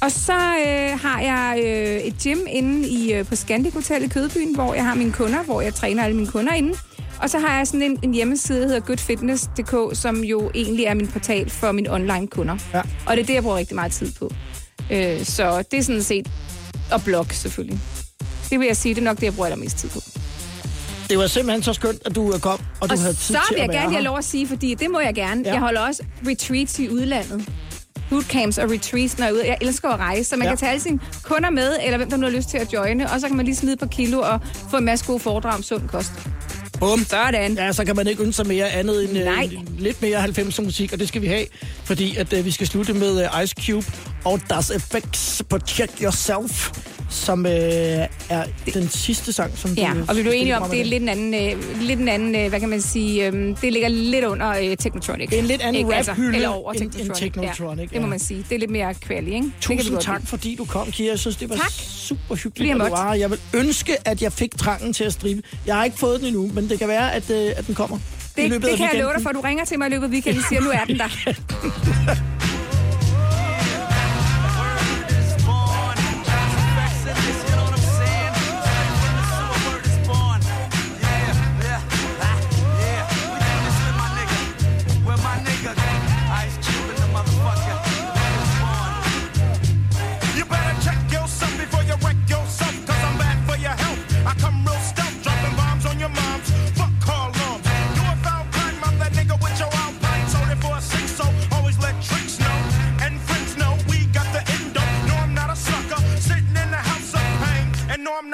Og så øh, har jeg øh, et gym inde i, øh, på Scandic Hotel i Kødbyen, hvor jeg har mine kunder, hvor jeg træner alle mine kunder inde. Og så har jeg sådan en, en hjemmeside, der hedder goodfitness.dk, som jo egentlig er min portal for mine online kunder. Ja. Og det er det, jeg bruger rigtig meget tid på. Øh, så det er sådan set... Og blog, selvfølgelig. Det vil jeg sige, det er nok det, jeg bruger allermest tid på. Det var simpelthen så skønt, at du kom, og du og havde tid så til vil jeg at være gerne have lov at sige, fordi det må jeg gerne. Ja. Jeg holder også retreats i udlandet. Bootcamps og retreats, når jeg er ude. Jeg elsker at rejse, så man ja. kan tage alle sine kunder med, eller hvem der nu har lyst til at joine, og så kan man lige smide på kilo og få en masse gode foredrag om sund kost. Bum. Sådan. Ja, så kan man ikke ønske sig mere andet end Nej. øh, lidt mere 90'er musik, og det skal vi have, fordi at øh, vi skal slutte med øh, Ice Cube og Das Effects på Check Yourself, som øh, er den sidste sang, som Ja, du og vi blev enige om, det er lidt en anden, øh, lidt en anden øh, hvad kan man sige, øh, det ligger lidt under øh, Technotronic. Det er en lidt anden Ikke? rap-hylde eller over end- end Technotronic. Technotronic, Ja, det må ja. man sige. Det er lidt mere kvali, ikke? Tusind tak, lide. fordi du kom, Kira. Jeg synes, det var Tak. super hyggeligt, at du var. Jeg vil ønske, at jeg fik trangen til at stribe. Jeg har ikke fået den endnu, men det kan være, at, øh, at den kommer. Det, det kan jeg love dig for. Du ringer til mig i løbet af weekenden og siger, nu er den der. (laughs)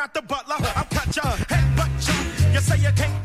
not the butler. I'm cut ya, headbutt ya. You say you can't